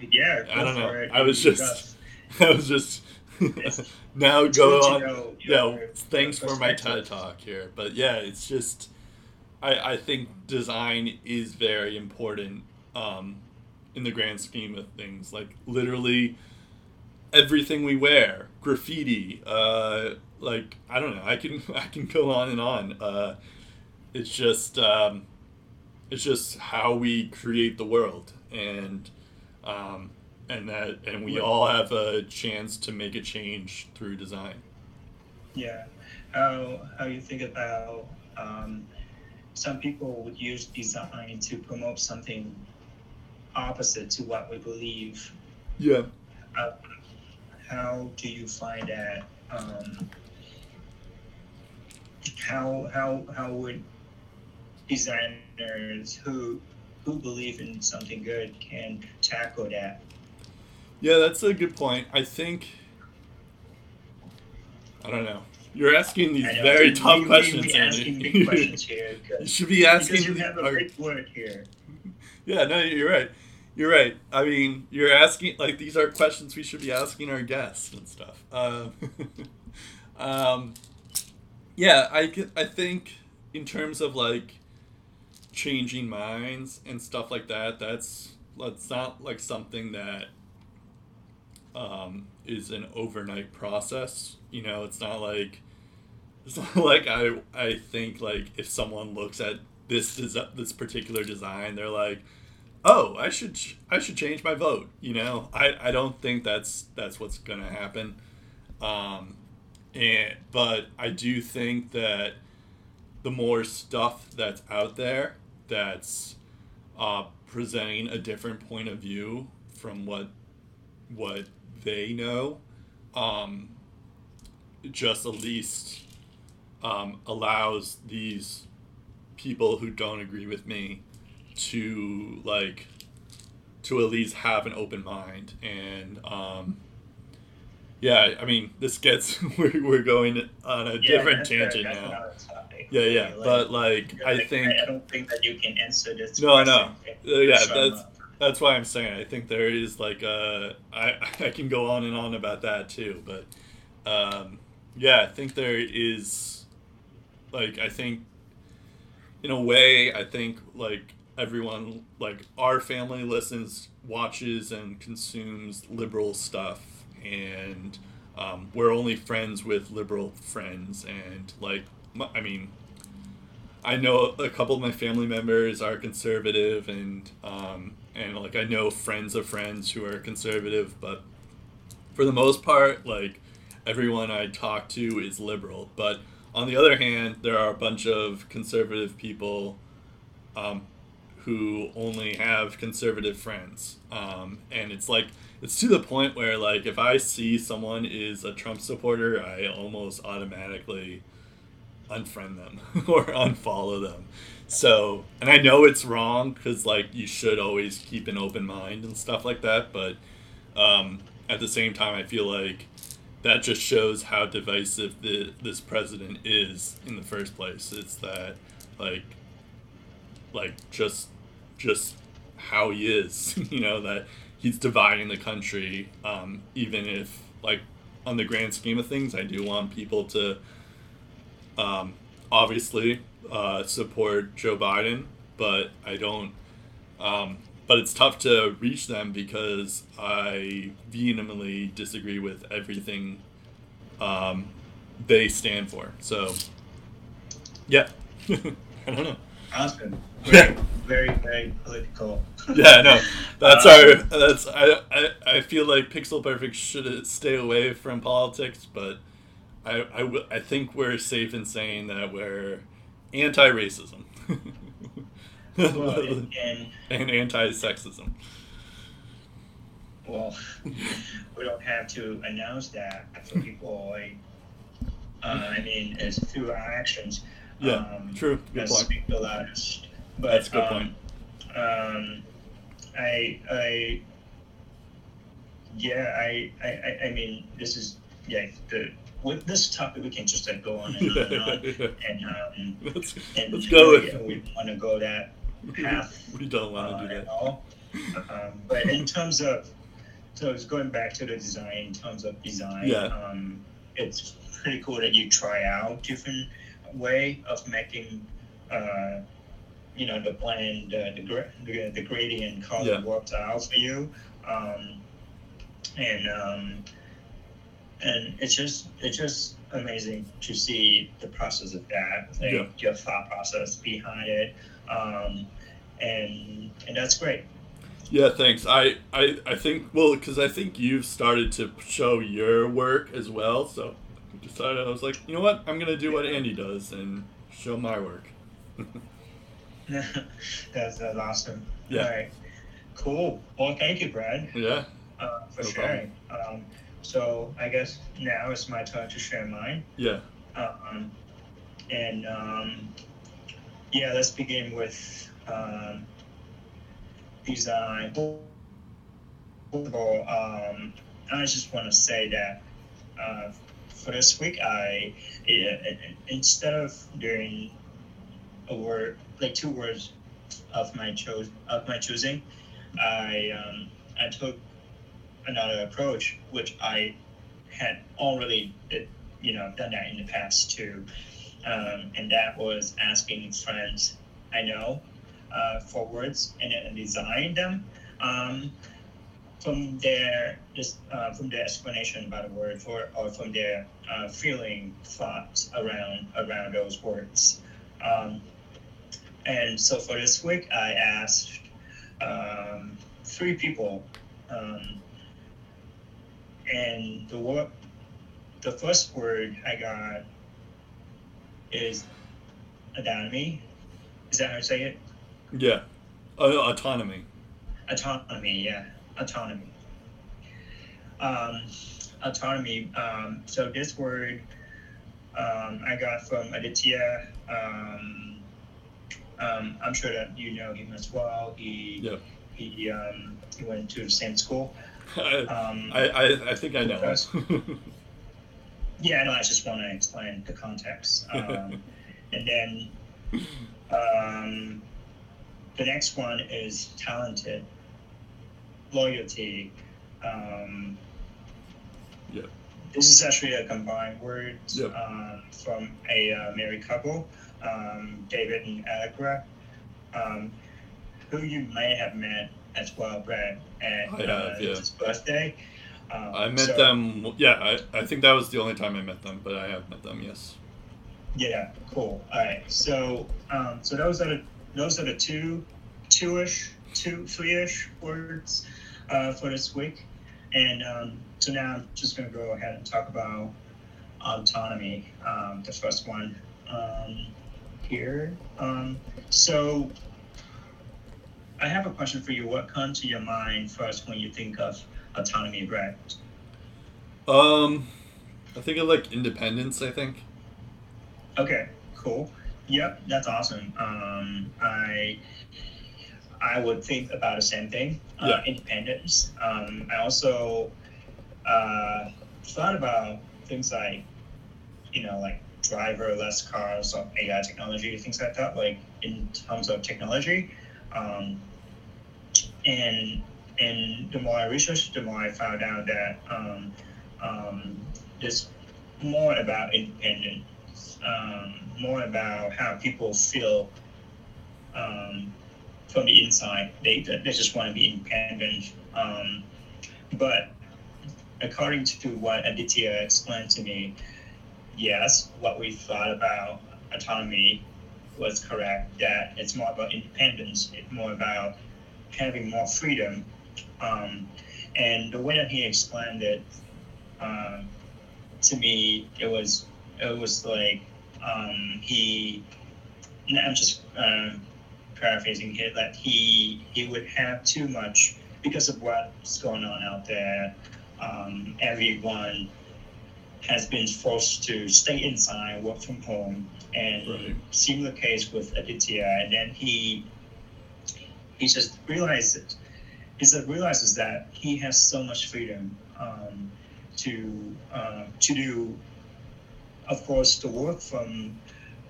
yeah, I don't know. I was just I was just now go on. Know, yeah, thanks for my TED talk here, but yeah, it's just I I think design is very important um, in the grand scheme of things. Like literally everything we wear, graffiti, uh, like I don't know. I can I can go on and on. Uh, it's just um, it's just how we create the world, and um, and that and we all have a chance to make a change through design. Yeah, how how you think about um, some people would use design to promote something opposite to what we believe. Yeah. Uh, how do you find that? Um, how how how would designers who who believe in something good can tackle that? Yeah, that's a good point. I think I don't know. You're asking these very tough we, questions. We, we asking big questions here. you should be asking. Because you have a big word here. Yeah, no, you're right. You're right. I mean, you're asking like these are questions we should be asking our guests and stuff. Uh, um, yeah, I I think in terms of like changing minds and stuff like that, that's that's not like something that um, is an overnight process. You know, it's not like it's not like I I think like if someone looks at this des- this particular design, they're like, oh, I should I should change my vote. You know, I, I don't think that's that's what's gonna happen. Um, and but I do think that the more stuff that's out there that's uh, presenting a different point of view from what what they know, um, just at least um, allows these people who don't agree with me to like to at least have an open mind and um, yeah i mean this gets we're, we're going on a yeah, different tangent now yeah yeah like, but like i think i don't think that you can answer this no i know. uh, yeah that's that's why i'm saying i think there is like uh i i can go on and on about that too but um yeah i think there is like i think in a way i think like everyone like our family listens watches and consumes liberal stuff and um, we're only friends with liberal friends and like i mean i know a couple of my family members are conservative and um, and like i know friends of friends who are conservative but for the most part like everyone i talk to is liberal but on the other hand there are a bunch of conservative people um, who only have conservative friends. Um, and it's like, it's to the point where, like, if I see someone is a Trump supporter, I almost automatically unfriend them or unfollow them. So, and I know it's wrong because, like, you should always keep an open mind and stuff like that. But um, at the same time, I feel like that just shows how divisive the, this president is in the first place. It's that, like, like just just how he is you know that he's dividing the country um, even if like on the grand scheme of things i do want people to um, obviously uh, support joe biden but i don't um, but it's tough to reach them because i vehemently disagree with everything um, they stand for so yeah i don't know Awesome. Very, very, very political. yeah, no, that's um, our. That's I, I. I feel like Pixel Perfect should stay away from politics, but I, I, I think we're safe in saying that we're anti-racism well, and, and anti-sexism. Well, we don't have to announce that for people. Like, uh, I mean, it's through our actions. Yeah, um, true. Good point. Speak the loudest. But, That's a good um, point. Um, I, I, yeah, I, I, I mean, this is yeah. The with this topic, we can just like go on and on and on, and um, let's, and let's go. We, we want to go that path. we don't want to uh, do that. At all. Um, but in terms of, so it's going back to the design. In terms of design, yeah. um, it's pretty cool that you try out different way of making, uh, you know, the blend, uh, the, the, the gradient color yeah. works out for you. Um, and um, and it's just it's just amazing to see the process of that, like yeah. your thought process behind it, um, and and that's great. Yeah, thanks. I, I, I think well, because I think you've started to show your work as well. So decided I was like, you know what, I'm gonna do what Andy does and show my work. that's, that's awesome. Yeah. All right. Cool. Well, thank you, Brad. Yeah. Uh, for no sharing. So I guess now it's my turn to share mine. Yeah. Um, and um, yeah, let's begin with um, design. First of all, um, I just want to say that uh, for this week, I instead of doing a word like two words of my chose of my choosing, I um, I took another approach, which I had already you know done that in the past too, um, and that was asking friends I know uh, for words and then design them. Um, from their just uh, from their explanation about a word or, or from their uh, feeling thoughts around around those words um, and so for this week i asked um, three people um, and the word the first word i got is autonomy is that how you say it yeah uh, autonomy autonomy yeah autonomy. Um, autonomy. Um, so this word um, I got from Aditya. Um, um, I'm sure that you know him as well. He yeah. he um, he went to the same school. I, I, I think I know. yeah, no, I just want to explain the context. and then the next one is talented loyalty. Um, yeah. This is actually a combined word yep. um, from a uh, married couple, um, David and Allegra, um, who you may have met as well, Brad, at I have, yeah. his birthday. Um, I met so, them. Yeah, I, I think that was the only time I met them, but I have met them. Yes. Yeah. Cool. All right. So, um, so those are the those are the two, two-ish, two, three-ish words uh, for this week. And um, so now I'm just going to go ahead and talk about autonomy, um, the first one um, here. Um, so I have a question for you. What comes to your mind first when you think of autonomy, Brett? Um, I think of like independence. I think. Okay. Cool. Yep, that's awesome. Um, I I would think about the same thing, uh, yeah. independence. Um, I also uh, thought about things like, you know, like driverless cars or AI technology, things like that, like in terms of technology. Um, and and the more I researched, the more I found out that um, um, it's more about independence, um, more about how people feel um, from the inside. They, they just want to be independent. Um, but according to what Aditya explained to me, yes, what we thought about autonomy was correct, that it's more about independence, it's more about having more freedom. Um, and the way that he explained it um, to me, it was it was like um, he. I'm just uh, paraphrasing here, that he he would have too much because of what's going on out there. Um, everyone has been forced to stay inside, work from home, and right. similar case with Aditya. And then he he just realizes he realizes that he has so much freedom um, to uh, to do, of course, the work from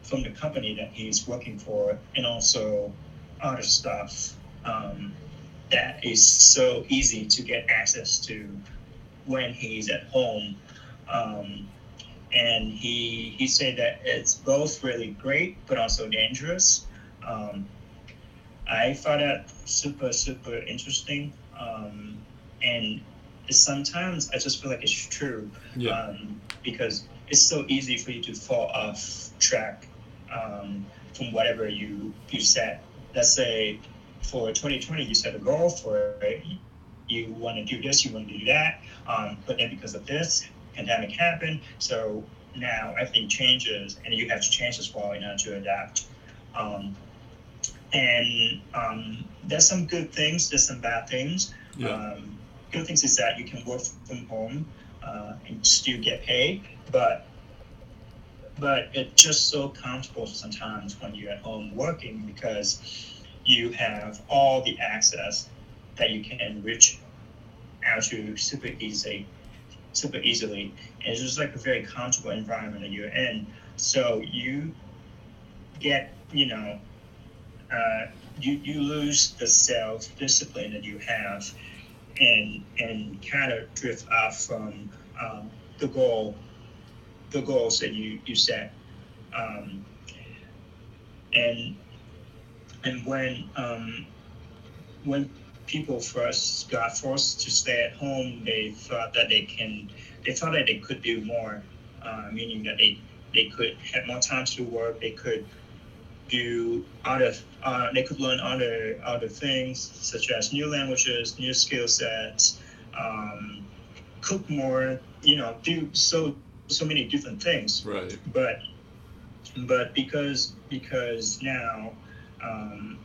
from the company that he's working for and also other stuff um, that is so easy to get access to when he's at home. Um, and he he said that it's both really great but also dangerous. Um, I found that super super interesting, um, and sometimes I just feel like it's true yeah. um, because it's so easy for you to fall off track um, from whatever you you set. Let's say for 2020 you set a goal for it, you want to do this, you want to do that, um, but then because of this pandemic happened, so now everything changes, and you have to change as well in order to adapt. Um, and um, there's some good things, there's some bad things. Yeah. Um, good things is that you can work from home uh, and still get paid, but but it's just so comfortable sometimes when you're at home working because you have all the access that you can reach out to super easy super easily. And it's just like a very comfortable environment that you're in. So you get, you know, uh, you, you lose the self discipline that you have and and kind of drift off from um, the goal the goals that you you set. Um, and and when um, when people first got forced to stay at home, they thought that they can they thought that they could do more, uh, meaning that they they could have more time to work, they could do other uh, they could learn other other things such as new languages, new skill sets, um, cook more, you know, do so so many different things. Right. But but because because now um,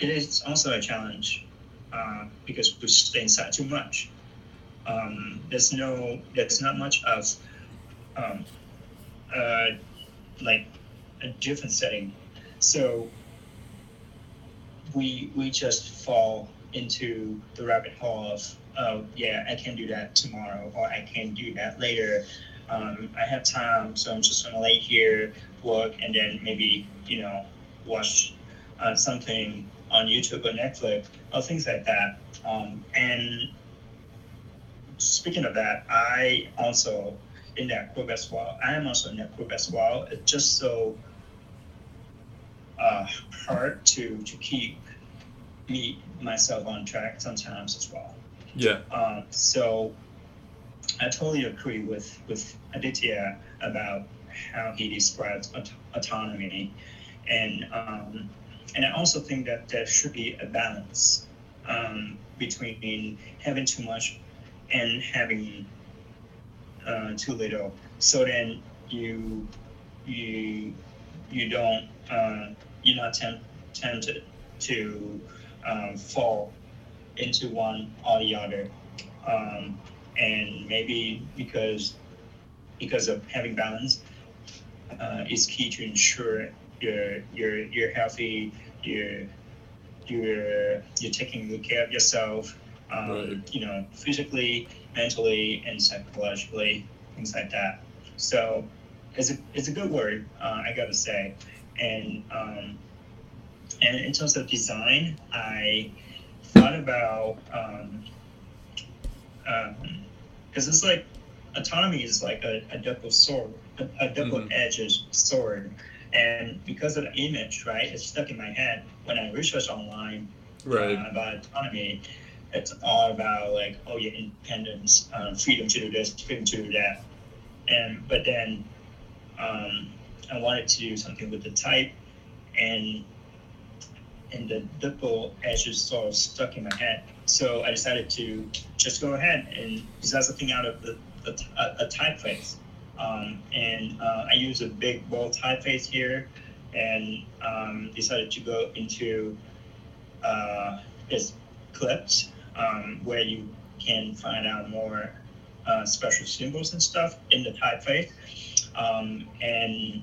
it is also a challenge uh, because we stay inside too much. Um, there's no there's not much of um, uh, like a different setting, so we we just fall into the rabbit hole of oh yeah I can do that tomorrow or I can do that later. Um, I have time, so I'm just gonna lay here, work, and then maybe you know watch uh, something on YouTube or Netflix or things like that. Um, and speaking of that, I also in that group as well. I am also in that group as well. It's just so uh, hard to to keep me myself on track sometimes as well. Yeah. Um, so I totally agree with with Aditya about how he describes aut- autonomy, and um, and I also think that there should be a balance um, between having too much and having uh, too little. So then you you you don't uh, you're not temp- tempted to um, fall into one or the other. Um, and maybe because because of having balance uh, is key to ensure you're you're you're healthy you're you're you're taking good care of yourself um, Right. you know physically mentally and psychologically things like that so it's a, it's a good word uh, i gotta say and um, and in terms of design i thought about um, because it's like autonomy is like a, a double sword a, a double edged sword. And because of the image right it's stuck in my head. When i research online Right. uh, about autonomy it's all about like oh yeah independence uh, freedom to do this freedom to do that. And but then um, i wanted to do something with the type and and the double edges sort of stuck in my head so i decided to just go ahead and design something out of the, the a, a typeface um, and uh, i use a big bold typeface here and um, decided to go into uh, is glyphs um, where you can find out more uh, special symbols and stuff in the typeface. Um, and,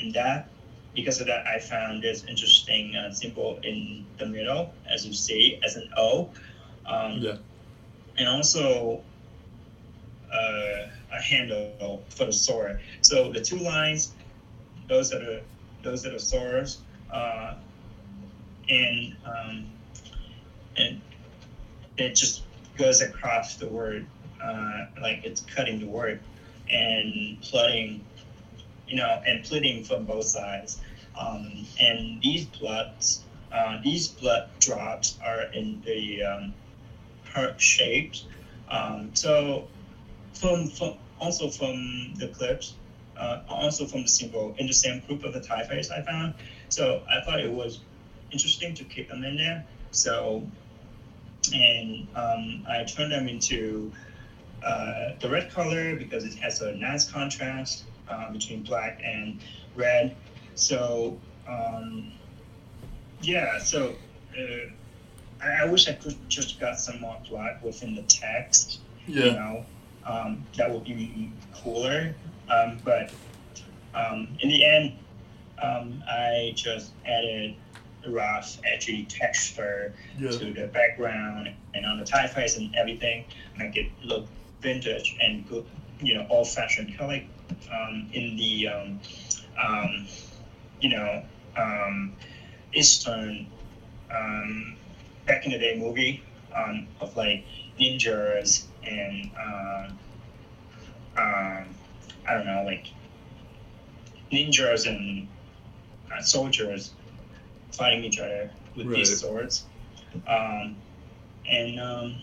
and that, because of that, I found this interesting uh, symbol in the middle, as you see, as an O. Um, Yeah. And also uh, a handle for the sword. So the two lines, those are the those are the swords. Uh, and um, and it just goes across the word, uh, like it's cutting the word and plotting, you know, and pleading from both sides. Um, and these bloods, uh, these blood drops are in the um, heart shapes. Um, so from, from also from the glyphs, uh, also from the symbol in the same group of the typeface I found. So I thought it was interesting to keep them in there. So, and um, I turned them into uh, the red color because it has a nice contrast uh, between black and red. So, um, yeah, so uh, I, I wish I could just got some more black within the text. Yeah. You know, um, that would be cooler. Um, but um, in the end, um, I just added rough, edgy texture Yeah. to the background and on the typeface and everything, make it look vintage and good, you know, old-fashioned kind of like um, in the um, um, you know um, Eastern um, back in the day movie um, of like ninjas and um, um, I don't know like ninjas and uh, soldiers fighting each other with Right. these swords. Um, and um,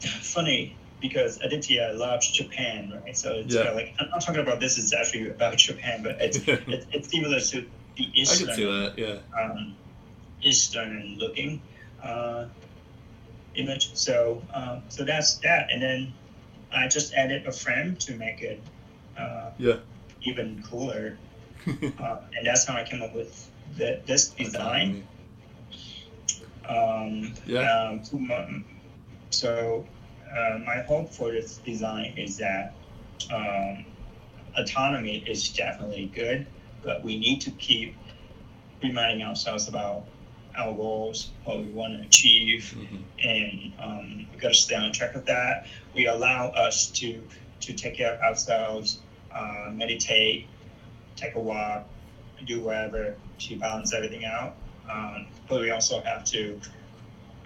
funny because Aditya loves Japan, right? So it's Yeah. kind of like I'm not talking about this it's actually about Japan, but it's it, it's similar to the I Eastern can see that. Yeah. um, Eastern looking uh, image. So um, so that's that, and then I just added a frame to make it uh, Yeah. even cooler, uh, and that's how I came up with the, this design. Um, Yeah. um, so uh, my hope for this design is that um, autonomy is definitely good, but we need to keep reminding ourselves about our goals, what we want to achieve, Mhm. and um, we got to stay on track of that. We allow us to to take care of ourselves, uh, meditate, take a walk, do whatever to balance everything out. Um, but we also have to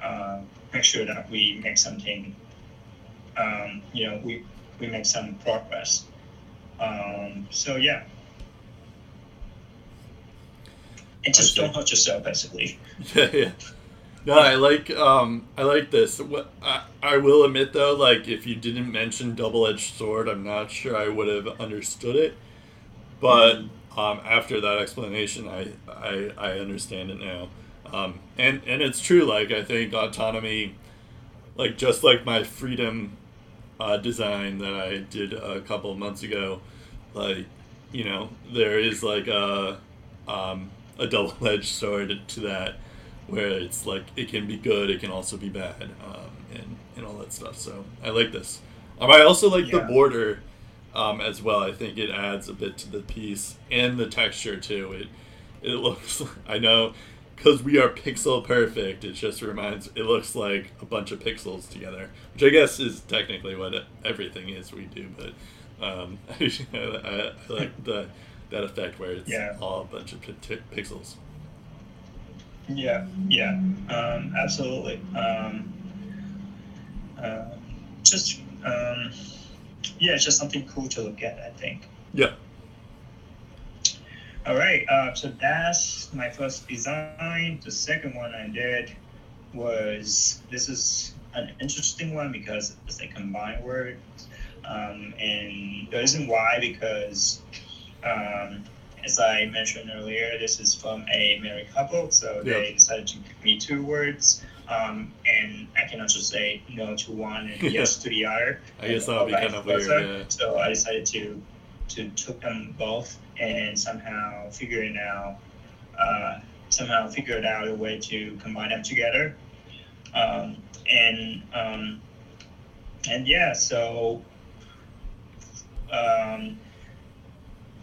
uh, make sure that we make something. Um, you know, we we make some progress. Um, so yeah. And just don't hurt yourself, basically. Yeah, yeah. No, I like um I like this. What I, I will admit though, like if you didn't mention double edged sword, I'm not sure I would have understood it. But um, after that explanation, I, I I understand it now. Um, and and it's true. Like I think autonomy, like just like my freedom uh, design that I did a couple of months ago, like you know there is like a um, a double edged sword to that where it's like it can be good, it can also be bad, um, and and all that stuff. So I like this. Um, I also like the border um, as well. I think it adds a bit to the piece and the texture too. It it looks. I know because we are pixel perfect. It just reminds. It looks like a bunch of pixels together, which I guess is technically what everything is we do. But um, I, I, I like the that effect where it's Yeah. all a bunch of pi- t- pixels. Yeah, yeah, um, absolutely. Um, uh, just, um, yeah, it's just something cool to look at, I think. Yeah. All right, uh, so that's my first design. The second one I did was this is an interesting one because it's a combined word. Um, and the reason why, because um, as I mentioned earlier, this is from a married couple, so they decided to give me two words. Um, and I cannot just say no to one and yes to the other. I guess that would be kind of weird. Yeah. So I decided to to took them both and somehow figure it out. Uh, somehow figured out a way to combine them together. Um, and um, and yeah, so um,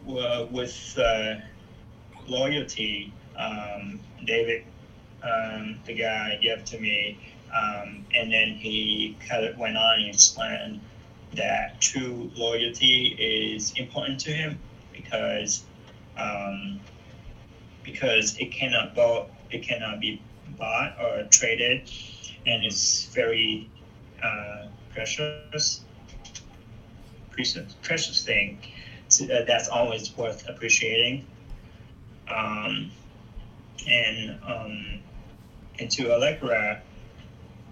with uh, loyalty, um, David, um, the guy, gave to me, um, and then he kind of went on and explained that true loyalty is important to him because um, because it cannot it cannot be bought or traded, and it's very uh, precious, precious, precious thing that- that's always worth appreciating. Um, and um, and to Allegra,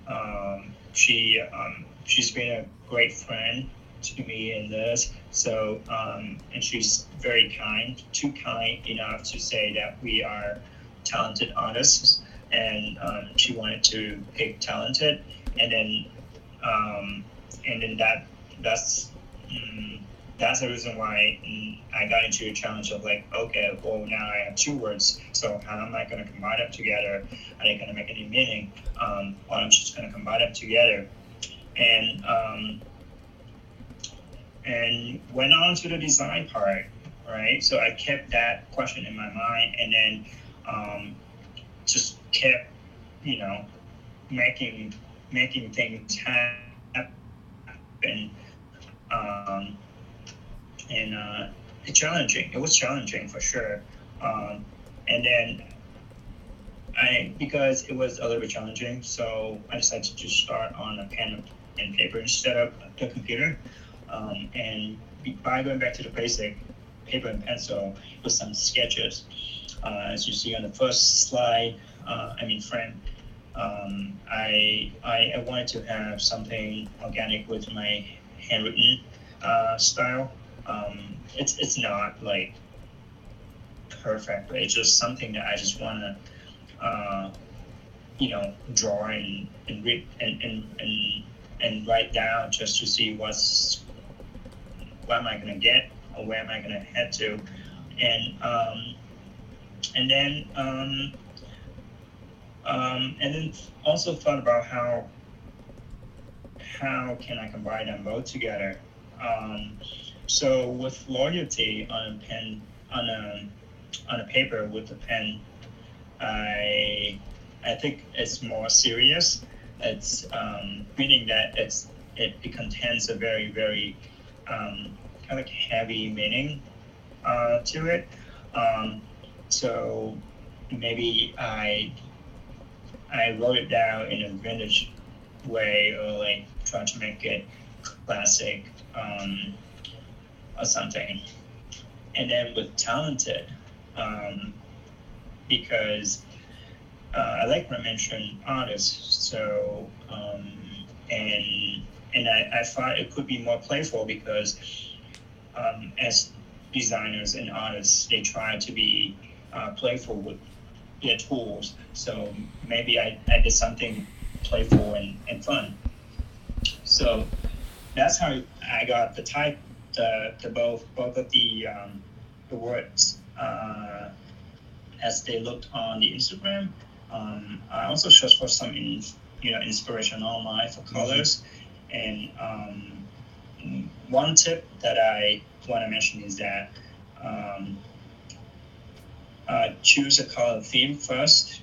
um, she um, she's been a great friend to me in this. So um, and she's very kind, too kind enough to say that we are talented artists, and um, she wanted to pick talented, and then um, and then that that's. Mm, that's the reason why mm, I got into a challenge of like, okay, well now I have two words, so how am I going to combine them together? Are they going to make any meaning? Um, or I'm just to combine them together, and um, and went on to the design part, right? So I kept that question in my mind, and then um, just kept, you know, making making things happen um, and uh, challenging. It was challenging for sure. Um, and then I because it was a little bit challenging, so I decided to just start on a pen and paper instead of the computer. Um, and by going back to the basic paper and pencil with some sketches, uh, as you see on the first slide, uh, I mean frame, um, I, I, I wanted to have something organic with my handwritten uh, style. Um, it's it's not like perfect, but it's just something that I just want to, uh, you know, draw and and read and, and and and write down just to see what's what am I gonna get or where am I gonna head to, and um, and then um, um, and then also thought about how how can I combine them both together. Um, so with loyalty on a pen on a on a paper with a pen, I I think it's more serious. It's um, meaning that it's it, it contains a very very um, kind of heavy meaning uh, to it. Um, so maybe I I wrote it down in a vintage way or like trying to make it classic um, or something. And then with talented, um, because uh, I like mention artists, so um, and and I, I thought it could be more playful because um, as designers and artists, they try to be uh, playful with their tools. So maybe I, I did something playful and, and fun. So that's how I got the type, the, the both both of the um, the words uh, as they looked on the Instagram. Um, I also searched for some in, you know inspiration online for colors, mm-hmm. and um, one tip that I want to mention is that um, uh, choose a color theme first.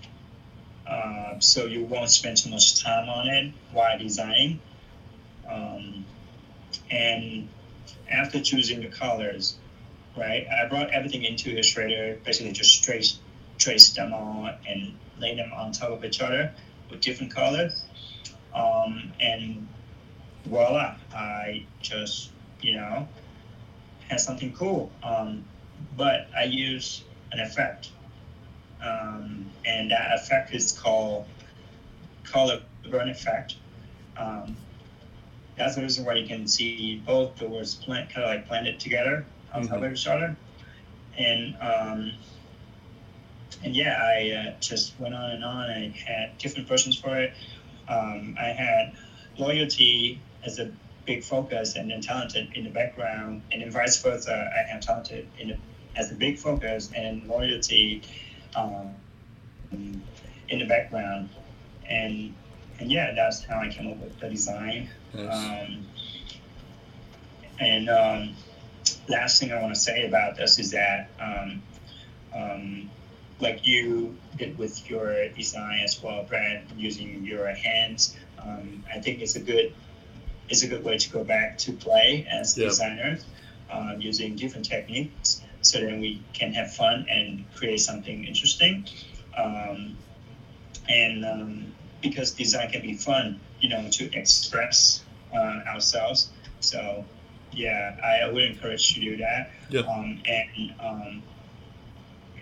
Uh, so you won't spend too much time on it while designing. Um, and after choosing the colors, right, I brought everything into Illustrator, basically just trace, trace them all and lay them on top of each other with different colors. Um, and voila, I just, you know, had something cool. Um, but I use an effect. Um, and that effect is called color burn effect. Um, that's the reason why you can see both the words plant, kind of like planted together on mm-hmm. top of each other. And um, and yeah, I uh, just went on and on. I had different versions for it. Um, I had loyalty as a big focus, and then talented in the background, and then vice versa. I have talented in the as a big focus and loyalty um, in the background. And and yeah, that's how I came up with the design. Um, and um, last thing I want to say about this is that, um, um, like you did with your design as well, Brad, using your hands, um, I think it's a good it's a good way to go back to play as yep. designers, uh, using different techniques so then we can have fun and create something interesting. Um, and um, because design can be fun, you know, to express uh, ourselves. So yeah, I would encourage you to do that. Yeah. Um, and um,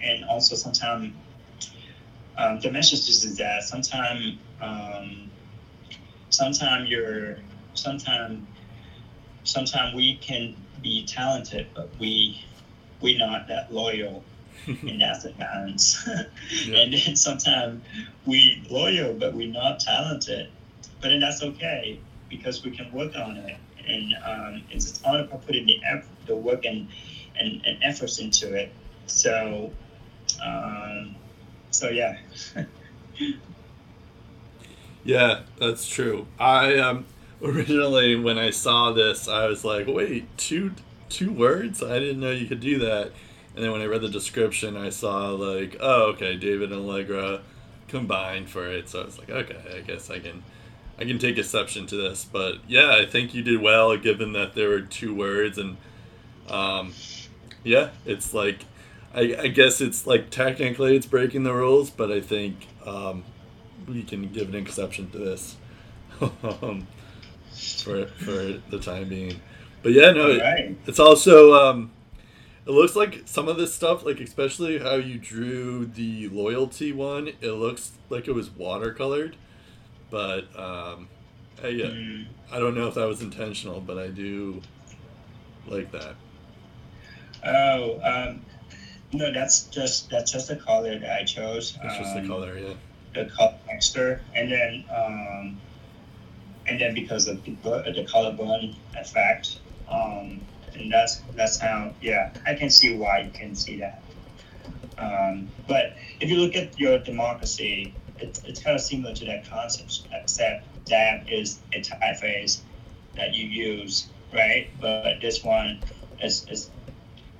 and also sometimes um, the message is that sometimes um, sometimes you're sometimes sometimes we can be talented, but we we're not that loyal and that's the balance yeah. and then sometimes we loyal but we're not talented. But then that's okay because we can work on it. And um, it's all about putting the effort, the work and, and, and efforts into it. So um, so yeah yeah that's true i um originally when i saw this i was like wait two two words? I didn't know you could do that. And then when I read the description, I saw like, oh, okay, David and Allegra combined for it. So I was like, okay, I guess I can, I can take exception to this, but yeah, I think you did well given that there were two words and um, yeah, it's like I, I guess it's like technically it's breaking the rules, but I think um, we can give an exception to this um, for for the time being. But yeah, no, right. it, it's also um, it looks like some of this stuff, like especially how you drew the loyalty one, it looks like it was watercolored. But um, I, mm. I don't know if that was intentional, but I do like that. Oh, um, no, that's just that's just the color that I chose. It's um, just the um, color, yeah. The color texture, and then um, and then because of the the color burn effect, um, and that's that's how yeah I can see why you can see that. Um, but if you look at your democracy, it's, it's kind of similar to that concept, except that is a typeface that you use, right? But this one is, is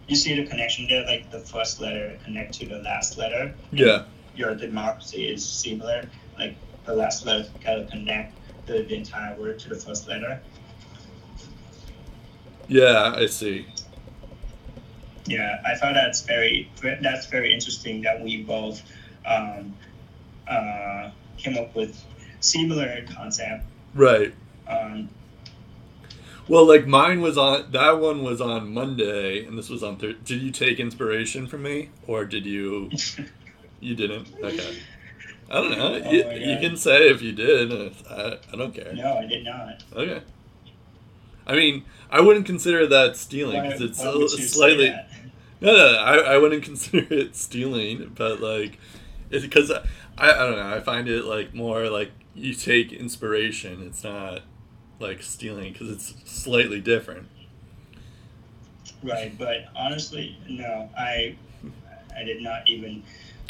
you see the connection there, like the first letter connect to the last letter. Yeah. Your democracy is similar, like the last letter kind of connect the, the entire word to the first letter. Yeah, I see. Yeah, I thought that's very that's very interesting that we both um, uh, came up with similar concept. Right. Um, well, like mine was on that one was on Monday, and this was on Thursday. Did you take inspiration from me, or did you? you didn't. Okay. I don't know. Oh you, you, can say if you did. I, I don't care. No, I did not. Okay. I mean, I wouldn't consider that stealing because it's a, slightly. No, no, I, I wouldn't consider it stealing, but like, it's because I, I don't know. I find it like more like you take inspiration. It's not like stealing because it's slightly different. Right, but honestly, no, I I did not even.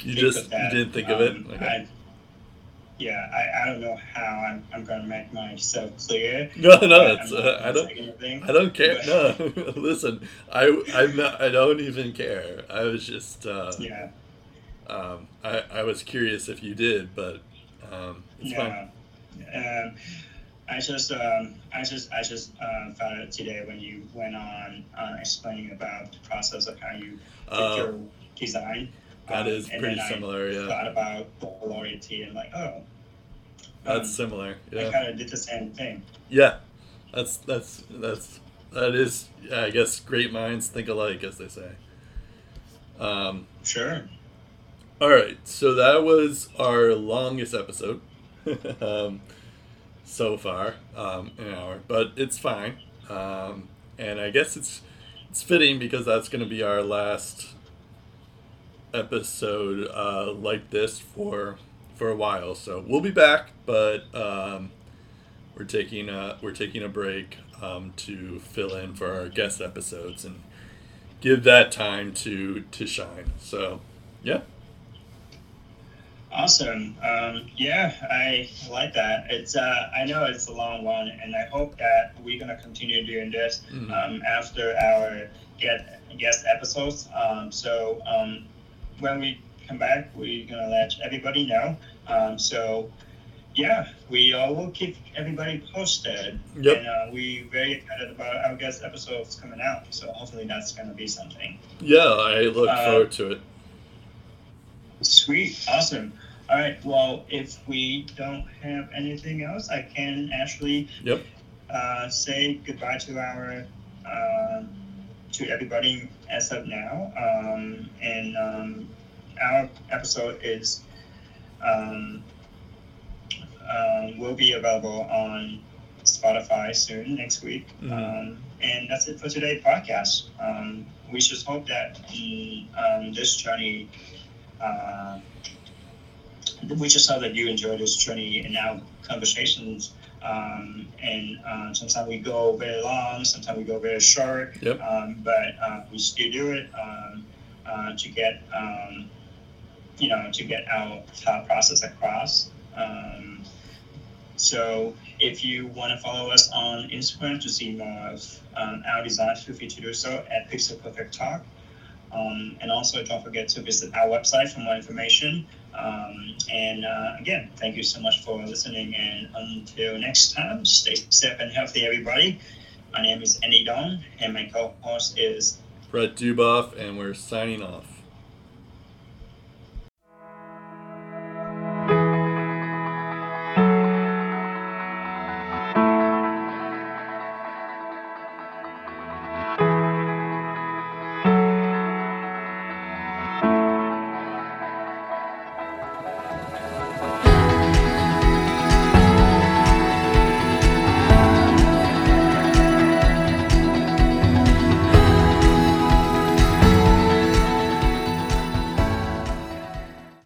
You just you didn't think um, of it. Um, okay. I, yeah, I, I don't know how I'm, I'm gonna make myself clear. No, no, it's, uh, I don't anything, I don't care. But, no, listen, I I'm not, I don't even care. I was just uh, yeah. Um, I I was curious if you did, but um, it's yeah. fine. Um, I just um, I just I just uh, found it today when you went on uh, explaining about the process of how you uh, your design. That um, is pretty similar. I yeah. Thought about the loyalty and like oh. That's um, similar. Yeah. I kind of did the same thing. Yeah, that's that's that's that is yeah, I guess great minds think alike, as they say. Um, sure. All right, so that was our longest episode. um, so far, um, an hour, but it's fine. Um, and I guess it's it's fitting because that's going to be our last episode uh, like this for for a while. So we'll be back, but um, we're taking a we're taking a break um, to fill in for our guest episodes and give that time to to shine. So yeah. Awesome. Um, yeah, I like that. It's uh, I know it's a long one, and I hope that we're gonna continue doing this mm-hmm. um, after our get guest episodes. Um, so um, when we come back, we're gonna let everybody know. Um, so yeah, we uh, will keep everybody posted. Yep. And uh, we're very excited about our guest episodes coming out. So hopefully that's gonna be something. Yeah, I look uh, forward to it. Sweet, awesome. All right. Well, if we don't have anything else, I can actually yep. uh, say goodbye to our uh, to everybody as of now. Um, and um, our episode is um, um will be available on Spotify soon next week. Mm-hmm. Um, and that's it for today's podcast. Um, we just hope that in, this journey. Uh, we just hope that you enjoy this journey in our conversations. Um, and uh, sometimes we go very long, sometimes we go very short, yep. um, but uh, we still do it um, uh, to get, um, you know, to get our thought process across. Um, so if you want to follow us on Instagram to see more of um, our designs, feel free to do so at Pixel Perfect Talk. And also don't forget to visit our website for more information Um, and uh, again, thank you so much for listening. And until next time, stay safe and healthy, everybody. My name is Andy Don, and my co host is Brett Duboff, and we're signing off.